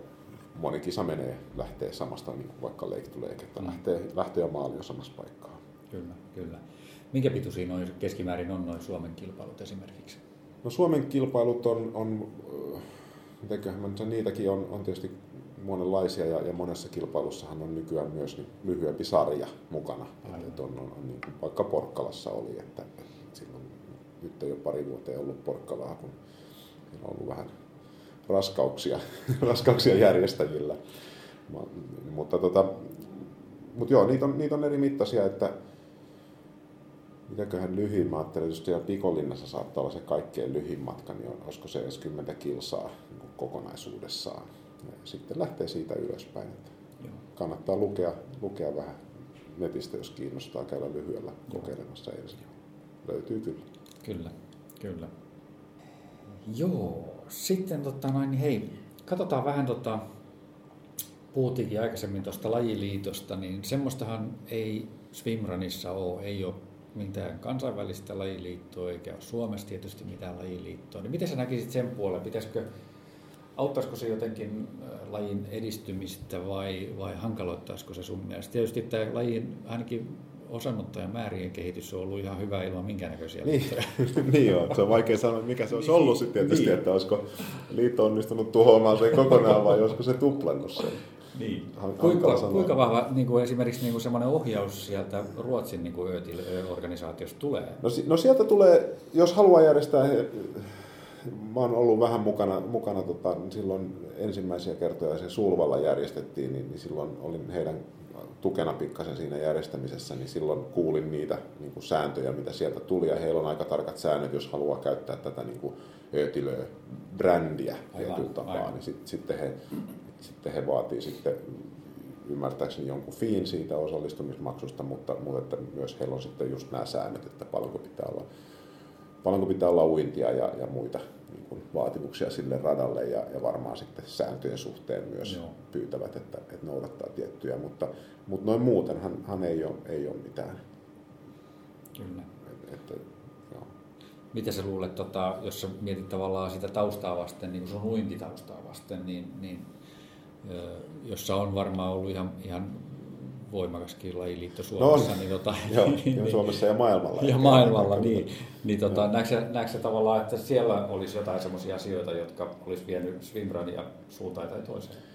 moni kisa menee, lähtee samasta, niin kuin vaikka Lake to Lake, että mm. lähtee, lähtee ja maali on samassa paikkaa. Kyllä, kyllä. Minkä pituisia noin keskimäärin on noin Suomen kilpailut esimerkiksi? No Suomen kilpailut on, on mitenköhän mä niitäkin on, on tietysti monenlaisia ja, ja monessa kilpailussahan on nykyään myös niin lyhyempi sarja mukana. Että on, on, on niin kuin vaikka Porkkalassa oli, että, että silloin nyt ei ole pari vuotta ollut Porkkalaa, kun on ollut vähän raskauksia, raskauksia järjestäjillä. Mutta, tota, mutta joo, niitä on, niitä on eri mittaisia, että mitäköhän lyhyin, mä ajattelin, että jos Pikolinnassa saattaa olla se kaikkein lyhin matka, niin on, olisiko se edes 10 kilsaa niin kokonaisuudessaan. Ja sitten lähtee siitä ylöspäin. Että Joo. Kannattaa lukea, lukea vähän netistä, jos kiinnostaa käydä lyhyellä Joo. kokeilemassa ensin. Löytyy kyllä. Kyllä, kyllä. Joo, sitten tota noin, niin hei, katsotaan vähän tota, puhuttiinkin aikaisemmin tuosta lajiliitosta, niin semmoistahan ei swimrunissa ole, ei ole mitään kansainvälistä lajiliittoa, eikä ole Suomessa tietysti mitään lajiliittoa. Niin miten sä näkisit sen puolen? Pitäisikö, auttaisiko se jotenkin äh, lajin edistymistä vai, vai hankaloittaisiko se sun mielestä? Tietysti tämä lajin ainakin osanottajan määrien kehitys on ollut ihan hyvä ilman minkäännäköisiä niin, niin joo, se on vaikea sanoa, mikä se olisi niin, ollut sitten tietysti, niin. että olisiko liitto onnistunut tuhoamaan sen kokonaan vai olisiko se tuplannut sen. Niin. Kuinka, kuinka vahva niin kuin esimerkiksi niin kuin semmoinen ohjaus sieltä Ruotsin niin kuin organisaatiosta tulee? No, no sieltä tulee, jos haluaa järjestää, he, mä oon ollut vähän mukana, mukana tota, silloin ensimmäisiä kertoja se Sulvalla järjestettiin, niin, niin silloin olin heidän tukena pikkasen siinä järjestämisessä, niin silloin kuulin niitä niin kuin sääntöjä, mitä sieltä tuli, ja heillä on aika tarkat säännöt, jos haluaa käyttää tätä niin kuin Ötilö-brändiä tietyllä tapaa, niin sit, sitten he sitten he vaatii sitten ymmärtääkseni jonkun fiin siitä osallistumismaksusta, mutta, mutta että myös heillä on sitten just nämä säännöt, että paljonko pitää olla, paljonko pitää olla uintia ja, ja muita niin kuin vaatimuksia sille radalle ja, ja varmaan sitten sääntöjen suhteen myös Joo. pyytävät, että, että noudattaa tiettyjä, mutta, mutta noin muuten hän, hän ei, ole, ei ole mitään. Kyllä. Et, että, Mitä sä luulet, tota, jos sä mietit tavallaan sitä taustaa vasten, niin sun uintitaustaa vasten, niin, niin jossa on varmaan ollut ihan, ihan voimakaskin lajiliitto Suomessa. No, niin, tota, joo, niin, Suomessa ja maailmalla. Ja maailmalla, niin. niin tota, näetkö, näetkö tavallaan, että siellä olisi jotain sellaisia asioita, jotka olisi vienyt swimrunia suuntaan tai toiseen?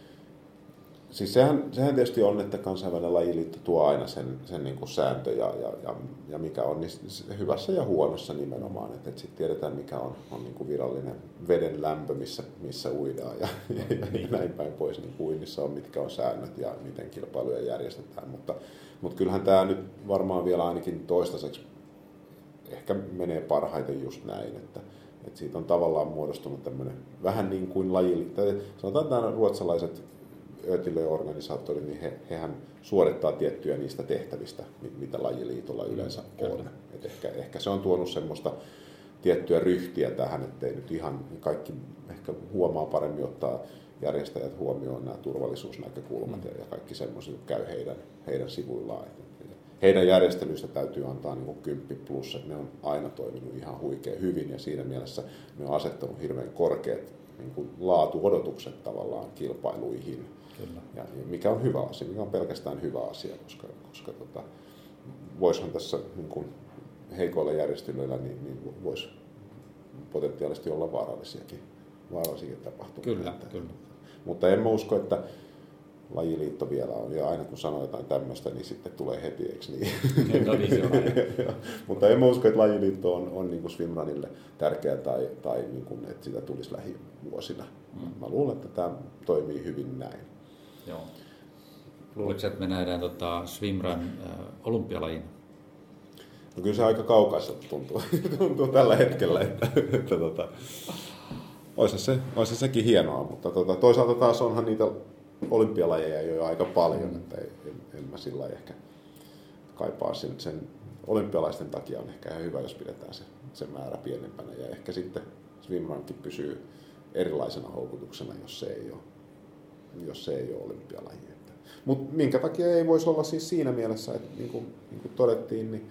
Siis sehän, sehän tietysti on, että kansainvälinen lajiliitto tuo aina sen, sen niin kuin sääntö ja, ja, ja, ja mikä on niin hyvässä ja huonossa nimenomaan. Että, että sitten tiedetään, mikä on, on niin kuin virallinen veden lämpö, missä, missä uidaan ja, ja, ja, ja näin päin pois. Niin uinnissa on, mitkä on säännöt ja miten kilpailuja järjestetään. Mutta, mutta kyllähän tämä nyt varmaan vielä ainakin toistaiseksi ehkä menee parhaiten just näin, että, että siitä on tavallaan muodostunut tämmöinen vähän niin kuin lajiliitto. Sanotaan, että nämä ruotsalaiset ötilöorganisaattorit, niin he, hehän suorittaa tiettyjä niistä tehtävistä, mitä lajiliitolla mm, yleensä on. Et ehkä, ehkä se on tuonut semmoista tiettyä ryhtiä tähän, ettei nyt ihan kaikki ehkä huomaa paremmin ottaa järjestäjät huomioon nämä turvallisuusnäkökulmat ja, ja kaikki semmoiset käy heidän, heidän sivuillaan. Heidän järjestelyistä täytyy antaa niin kuin 10 plus, että ne on aina toiminut ihan huikein hyvin ja siinä mielessä ne on asettanut hirveän korkeat niin kuin laatuodotukset tavallaan kilpailuihin. Kyllä. Ja, mikä on hyvä asia, mikä on pelkästään hyvä asia, koska, koska tota, voisihan tässä niin kuin heikoilla järjestelyillä niin, niin voisi potentiaalisesti olla vaarallisiakin, vaarallisiakin tapahtumia. Kyllä, kyllä. Mutta en mä usko, että lajiliitto vielä on, ja aina kun sanoo jotain tämmöistä, niin sitten tulee heti, eikö niin? no niin, se on Mutta en mä usko, että lajiliitto on, on niin kuin swimrunille tärkeä tai, tai niin kuin, että sitä tulisi lähivuosina. Mm. Mä luulen, että tämä toimii hyvin näin. Joo. Luuletko, että me nähdään tota swimrun äh, olympialajina? No kyllä se aika kaukaiselta tuntuu, tuntuu tällä hetkellä, että, että tota, olisi, se, olisi sekin hienoa, mutta tota, toisaalta taas onhan niitä olympialajeja jo aika paljon, että en, en mä sillä ehkä kaipaa sen, sen olympialaisten takia on ehkä ihan hyvä, jos pidetään se, se määrä pienempänä ja ehkä sitten swimrunkin pysyy erilaisena houkutuksena, jos se ei ole, jos se ei ole olympialaji. Mutta minkä takia ei voisi olla siis siinä mielessä, että niin kuin, niin kuin todettiin, niin,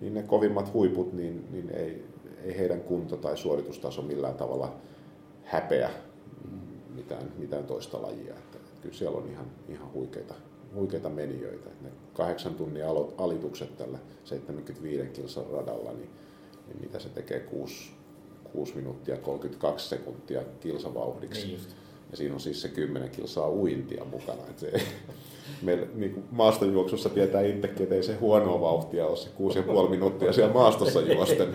niin ne kovimmat huiput, niin, niin ei, ei heidän kunto tai suoritustaso millään tavalla häpeä mitään, mitään toista lajia. Että, että kyllä siellä on ihan, ihan huikeita, huikeita menijöitä. Että ne kahdeksan tunnin alitukset tällä 75 kilsan radalla, niin, niin mitä se tekee 6, 6 minuuttia 32 sekuntia kilsavauhdiksi. Niin ja siinä on siis se 10 kilsaa uintia mukana. Että se, meillä niin maastojuoksussa tietää itsekin, että ei se huonoa vauhtia ole se 6,5 minuuttia siellä maastossa juosten.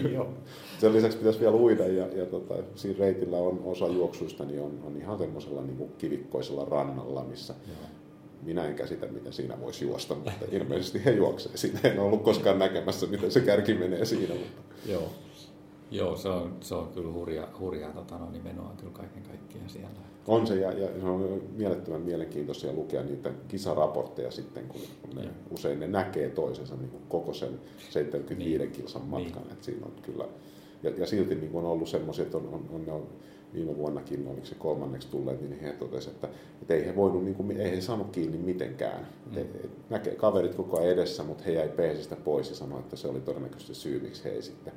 Sen lisäksi pitäisi vielä uida ja, ja tota, siinä reitillä on osa juoksuista niin on, on ihan semmoisella niin kivikkoisella rannalla, missä Joo. minä en käsitä, miten siinä voisi juosta, mutta ilmeisesti he juoksee siinä. En ollut koskaan näkemässä, miten se kärki menee siinä. Mutta. Joo. Joo, se on, se on kyllä hurja, hurjaa tota, no, nimenomaan kyllä kaiken kaikkiaan siellä. On se, ja, ja se on mielettömän mielenkiintoisia lukea niitä kisaraportteja sitten, kun, ne, usein ne näkee toisensa niin kuin koko sen 75 niin. kilsan matkan. Niin. Että siinä on kyllä, ja, ja silti niin kuin on ollut semmoisia, että on, on, on, on viime vuonnakin, oliko se kolmanneksi tulleet, niin he totesivat, että, että ei he voinut, niin kuin, ei he saanut kiinni mitenkään. Mm. Et, näkee kaverit koko ajan edessä, mutta he jäi peesistä pois ja sanoi, että se oli todennäköisesti syy, miksi he ei sitten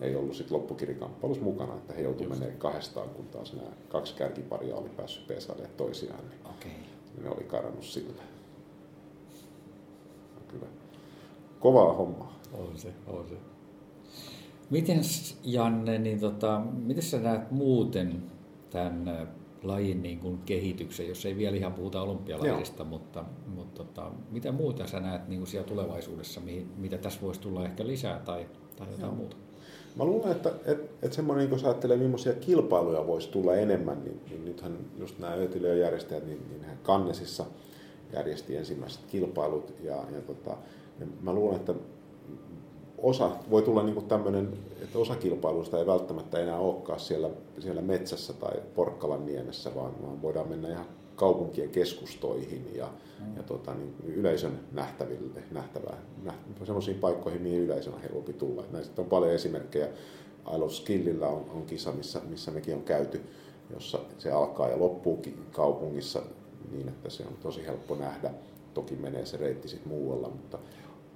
ei ollut sitten loppukirikamppailussa mukana, että he joutuivat menemään kahdestaan, kun taas nämä kaksi kärkiparia oli päässyt pesaille toisiaan, niin okay. ne oli karannut sille. Kyllä. Kovaa hommaa. On se, on se. Miten Janne, niin tota, miten sä näet muuten tämän lajin niin kuin kehityksen, jos ei vielä ihan puhuta olympialajista, mutta, mutta tota, mitä muuta sä näet niin kuin siellä tulevaisuudessa, mitä tässä voisi tulla ehkä lisää tai, tai jotain Joo. muuta? Mä luulen, että et, et semmoinen, niin kun sä ajattelee, millaisia kilpailuja voisi tulla enemmän, niin, niin nythän just nämä ötilöjen järjestäjät, niin, niin hän Kannesissa järjesti ensimmäiset kilpailut. Ja, ja, tota, ja mä luulen, että osa voi tulla niin tämmöinen, että osa kilpailuista ei välttämättä enää olekaan siellä, siellä metsässä tai Porkkalan niemessä, vaan, vaan voidaan mennä ihan kaupunkien keskustoihin ja, mm. ja tota, niin yleisön nähtäville, nähtävää, näht, semmoisiin paikkoihin, mihin yleisön on helpompi tulla. Näistä on paljon esimerkkejä. I Love Skillillä on, on kisa, missä, missä mekin on käyty, jossa se alkaa ja loppuu kaupungissa niin, että se on tosi helppo nähdä. Toki menee se reitti sitten muualla, mutta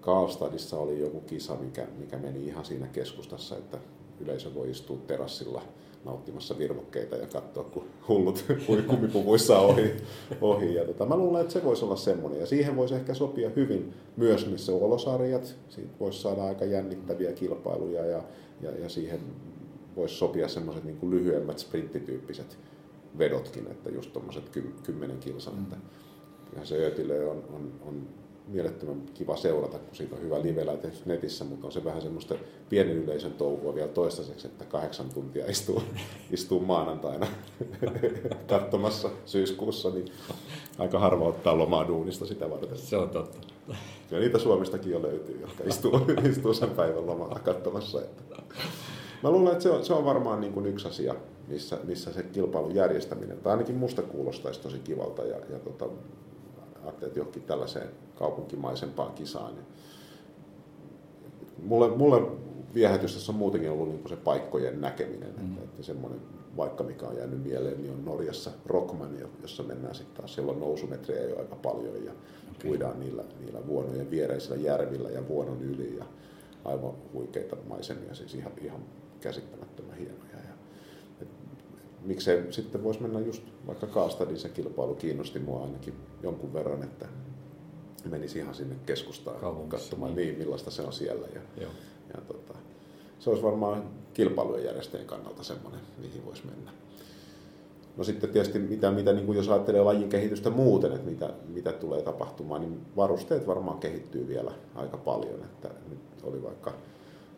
Karlstadissa oli joku kisa, mikä, mikä meni ihan siinä keskustassa, että yleisö voi istua terassilla – nauttimassa virvokkeita ja katsoa, kun hullut kumipuvuissa ohi. ohi. Ja tota, mä luulen, että se voisi olla semmoinen. Ja siihen voisi ehkä sopia hyvin myös missä olosarjat. Siitä voisi saada aika jännittäviä kilpailuja ja, ja, ja siihen voisi sopia semmoiset niin lyhyemmät sprinttityyppiset vedotkin, että just tuommoiset kymmenen kilsan. Mm. Että se Ötilö on, on, on mielettömän kiva seurata, kun siitä on hyvä live netissä, mutta on se vähän semmoista pienen yleisön touhua vielä toistaiseksi, että kahdeksan tuntia istuu, istuu maanantaina katsomassa syyskuussa, niin aika harva ottaa lomaa duunista sitä varten. Se on totta. Ja niitä Suomestakin jo löytyy, jotka istuu, istuu sen päivän lomalla katsomassa. Että. Mä luulen, että se on, se on varmaan niin kuin yksi asia, missä, missä se kilpailun järjestäminen, tai ainakin musta kuulostaisi tosi kivalta ja, ja tota, ajattelet johonkin tällaiseen kaupunkimaisempaan kisaan. Niin mulle, mulle viehätys tässä on muutenkin ollut niin se paikkojen näkeminen, mm. että, että semmoinen vaikka mikä on jäänyt mieleen, niin on Norjassa Rockman, jossa mennään sitten taas, siellä on nousumetrejä jo aika paljon ja okay. puidaan niillä, niillä vuonojen viereisillä järvillä ja vuonon yli ja aivan huikeita maisemia, siis ihan, ihan käsittämättömän hienoja. Miksei sitten voisi mennä just vaikka Kaastadin se kilpailu kiinnosti mua ainakin jonkun verran, että menisi ihan sinne keskustaan Kaupungissa, katsomaan niin. niin, millaista se on siellä. Ja, Joo. ja tota, se olisi varmaan kilpailujen järjestäjien kannalta semmoinen, mihin voisi mennä. No sitten tietysti, mitä, mitä niin kuin jos ajattelee lajin kehitystä muuten, että mitä, mitä tulee tapahtumaan, niin varusteet varmaan kehittyy vielä aika paljon. Että nyt oli vaikka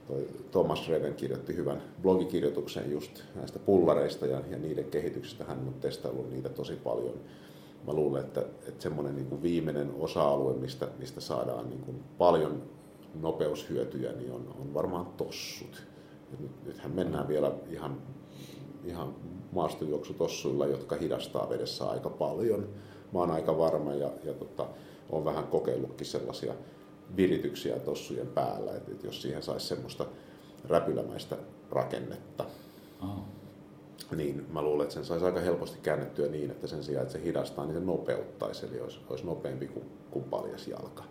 toi Thomas Reven kirjoitti hyvän blogikirjoituksen just näistä pullareista ja, ja niiden kehityksestä. Hän on testaillut niitä tosi paljon. Mä luulen, että, että semmoinen niin kuin viimeinen osa-alue, mistä, mistä saadaan niin kuin paljon nopeushyötyjä, niin on, on varmaan tossut. nyt, nythän mennään vielä ihan, ihan maastojuoksutossuilla, jotka hidastaa vedessä aika paljon. Mä oon aika varma ja, ja tota, on vähän kokeillutkin sellaisia virityksiä tossujen päällä, että, että jos siihen saisi semmoista räpylämäistä rakennetta, oh. niin mä luulen, että sen saisi aika helposti käännettyä niin, että sen sijaan, että se hidastaa, niin se nopeuttaisi, eli olisi, olisi nopeampi kuin, kuin paljas jalka.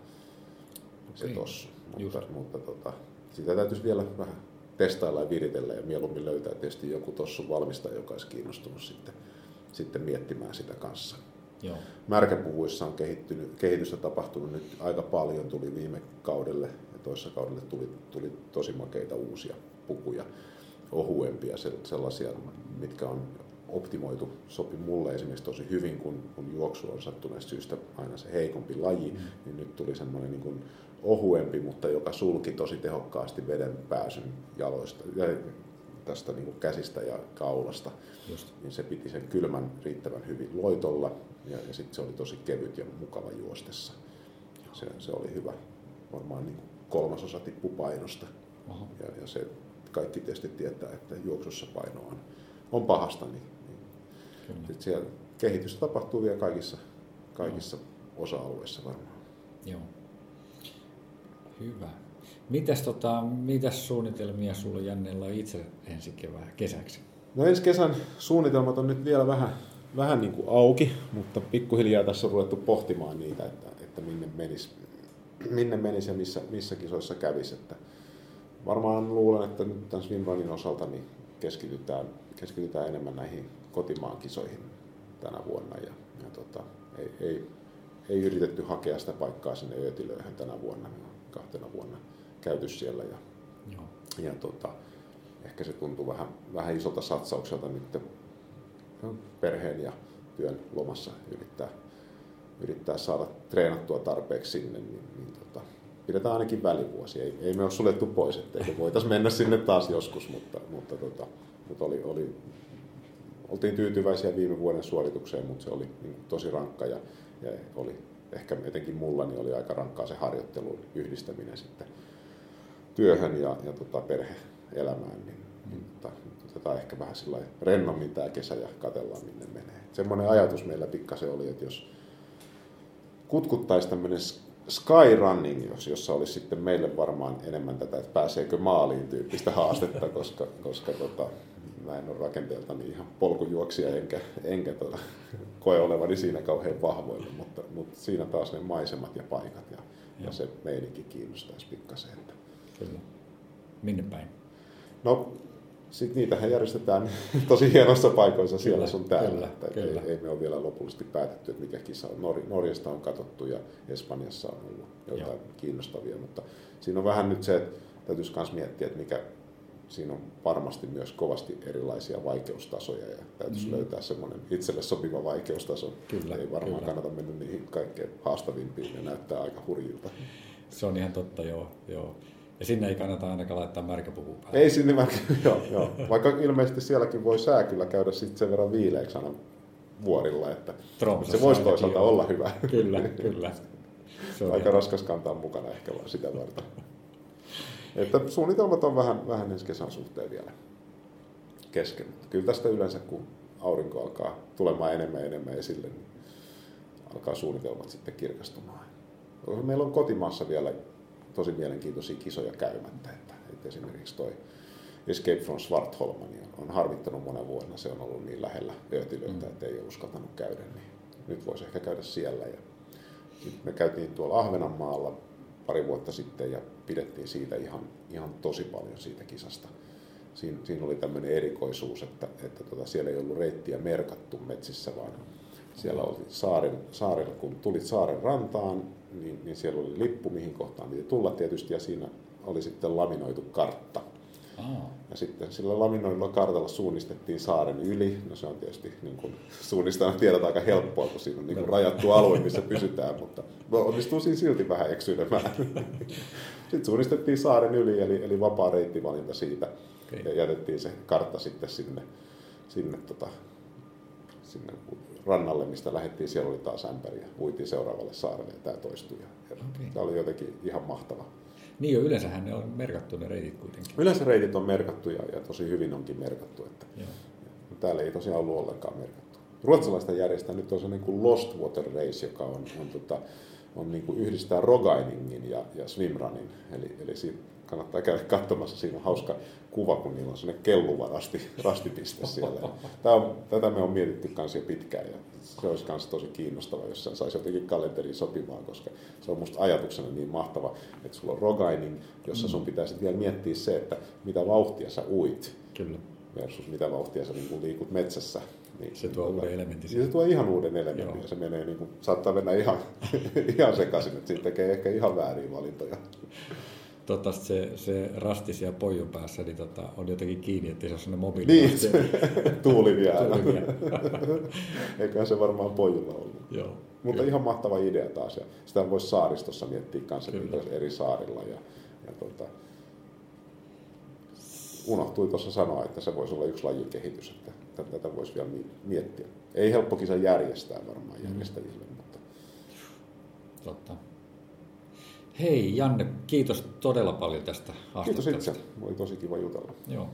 Se okay. tossu. Mutta, mutta tota, sitä täytyisi vielä vähän testailla ja viritellä ja mieluummin löytää tietysti joku tossu valmistaja, joka olisi kiinnostunut sitten, sitten miettimään sitä kanssa. Joo. Märkäpuvuissa on kehittynyt, kehitystä tapahtunut nyt aika paljon, tuli viime kaudelle ja toissa kaudelle tuli, tuli tosi makeita uusia pukuja, ohuempia, sellaisia, mitkä on optimoitu, sopi mulle esimerkiksi tosi hyvin, kun, kun juoksu on sattuneesta syystä aina se heikompi laji, mm. niin nyt tuli semmoinen niin kuin ohuempi, mutta joka sulki tosi tehokkaasti veden pääsyn jaloista, tästä niin kuin käsistä ja kaulasta. Just. Niin se piti sen kylmän riittävän hyvin loitolla ja, ja sitten se oli tosi kevyt ja mukava juostessa. Se, se oli hyvä. Varmaan niin kolmasosa tippu painosta. Ja, ja se kaikki tietysti tietää, että juoksussa paino on, on pahasta, niin, niin sit siellä kehitystä tapahtuu vielä kaikissa, kaikissa osa-alueissa varmaan. Joo. Hyvä. Mitäs, tota, mitäs suunnitelmia sulla Jannella itse ensi kevään kesäksi? No ensi kesän suunnitelmat on nyt vielä vähän, vähän niin kuin auki, mutta pikkuhiljaa tässä on ruvettu pohtimaan niitä, että, että minne menisi minne menisi ja missä, missä kisoissa kävisi. Että varmaan luulen, että nyt tämän swimrunin osalta niin keskitytään, keskitytään enemmän näihin kotimaan kisoihin tänä vuonna. Ja, ja tota, ei, ei, ei, yritetty hakea sitä paikkaa sinne Öötilöihin tänä vuonna kahtena vuonna käyty siellä. Ja, Joo. ja tota, ehkä se tuntuu vähän, vähän isolta satsaukselta nyt perheen ja työn lomassa yrittää, yrittää saada treenattua tarpeeksi sinne, niin, niin tota, pidetään ainakin välivuosi. Ei, ei me ole suljettu pois, ettei voitaisiin mennä sinne taas joskus, mutta, mutta, tota, mutta oli, oli, oltiin tyytyväisiä viime vuoden suoritukseen, mutta se oli niin tosi rankka ja, ja oli ehkä etenkin mulla niin oli aika rankkaa se harjoittelun yhdistäminen sitten työhön ja, ja tota perhe-elämään, niin. Niin tota, otetaan ehkä vähän sillä rennommin tämä kesä ja katellaan minne menee. Semmoinen ajatus meillä pikkasen oli, että jos kutkuttaisiin tämmöinen skyrunning, jos, jossa olisi sitten meille varmaan enemmän tätä, että pääseekö maaliin tyyppistä haastetta, koska, koska tota, mä en ole rakenteeltani ihan polkujuoksija enkä, enkä tota, koe olevani siinä kauhean vahvoilla, mutta, mutta siinä taas ne maisemat ja paikat ja, ja se meininki kiinnostaisi pikkasen. Että. Kyllä. Minne päin? No, sitten niitähän järjestetään tosi hienossa paikoissa siellä kyllä, sun täällä. Kyllä, että kyllä. Ei, ei, me ole vielä lopullisesti päätetty, että mikä kisa on. Nor- Norjasta on katsottu ja Espanjassa on ollut jotain Joo. kiinnostavia, mutta siinä on vähän nyt se, että täytyisi myös miettiä, että mikä, siinä on varmasti myös kovasti erilaisia vaikeustasoja ja täytyisi mm. löytää semmoinen itselle sopiva vaikeustaso. Kyllä, Ei varmaan kyllä. kannata mennä niihin kaikkein haastavimpiin, ne näyttää aika hurjilta. Se on ihan totta, joo. joo. Ja sinne ei kannata ainakaan laittaa märkäpuku päälle. Ei sinne märkä, joo, joo. Vaikka ilmeisesti sielläkin voi sää kyllä käydä sitten sen verran viileäksi aina vuorilla, että Tromsassa se voisi toisaalta joo. olla hyvä. Kyllä, kyllä. Se on Aika raskas kantaa mukana ehkä vaan sitä varten. Että suunnitelmat on vähän, vähän ensi kesän suhteen vielä kesken. Kyllä tästä yleensä, kun aurinko alkaa tulemaan enemmän ja enemmän esille, niin alkaa suunnitelmat sitten kirkastumaan. Meillä on kotimaassa vielä tosi mielenkiintoisia kisoja käymättä. Että, että esimerkiksi toi Escape from Svartholm niin on harmittanut monen vuonna. Se on ollut niin lähellä öötilöitä, mm. että ei ole uskaltanut käydä. Niin nyt voisi ehkä käydä siellä. Ja me käytiin tuolla Ahvenanmaalla pari vuotta sitten ja pidettiin siitä ihan, ihan tosi paljon siitä kisasta. Siinä, siinä oli tämmöinen erikoisuus, että, että tota, siellä ei ollut reittiä merkattu metsissä, vaan siellä oli saaren, saarella, kun tulit saaren rantaan, niin, niin siellä oli lippu, mihin kohtaan piti tulla tietysti, ja siinä oli sitten laminoitu kartta. Ja sitten sillä laminoidulla kartalla suunnistettiin saaren yli. No se on tietysti niin kuin suunnistajana tiedät aika helppoa, kun siinä on niin kuin rajattu alue, missä pysytään, mutta onnistuu siinä silti vähän eksyilemään. Sitten suunnistettiin saaren yli, eli, eli vapaa reittivalinta siitä. Okay. Ja jätettiin se kartta sitten sinne, sinne, tota, sinne rannalle, mistä lähdettiin. Siellä oli taas ämpäri ja uitiin seuraavalle saarelle ja tämä toistui. Ja, okay. Tämä oli jotenkin ihan mahtava. Niin jo, yleensähän ne on merkattu ne reitit kuitenkin. Yleensä reitit on merkattu ja, ja tosi hyvin onkin merkattu. Että, Joo. täällä ei tosiaan ollut ollenkaan merkattu. Ruotsalaista järjestää nyt on se niin kuin Lost Water Race, joka on, on, tota, on niin kuin yhdistää rogainingin ja, ja swimrunin. Eli, eli siitä kannattaa käydä katsomassa. Siinä on hauska kuva, kun niillä on sellainen kelluva rasti, rastipiste siellä. Tämä on, tätä me on mietitty kanssa jo pitkään ja se olisi myös tosi kiinnostava, jos sen saisi jotenkin kalenteriin sopimaan, koska se on musta ajatuksena niin mahtava, että sulla on rogaining, jossa sun pitäisi vielä miettiä se, että mitä vauhtia sä uit. Kyllä. Versus mitä vauhtia sä niin liikut metsässä. Niin, se tuo uuden elementin. Niin se tuo ihan uuden elementin Joo. ja se menee niin kuin, saattaa mennä ihan, ihan sekaisin, että siitä tekee ehkä ihan väärin valintoja tota, se, se rasti siellä pojun päässä niin tota, on jotenkin kiinni, että se on sellainen mobiili. Niin, tuuli vielä. Tuuli Eiköhän se varmaan pojulla ollut. Joo. Mutta kyllä. ihan mahtava idea taas. Ja sitä voisi saaristossa miettiä kanssa eri saarilla. Ja, ja tota, unohtui tuossa sanoa, että se voisi olla yksi lajikehitys, että tätä voisi vielä miettiä. Ei helppo kisa järjestää varmaan mm. järjestäjille, mm. mutta... Totta. Hei Janne, kiitos todella paljon tästä haastattelusta. Kiitos itse, oli tosi kiva jutella. Joo.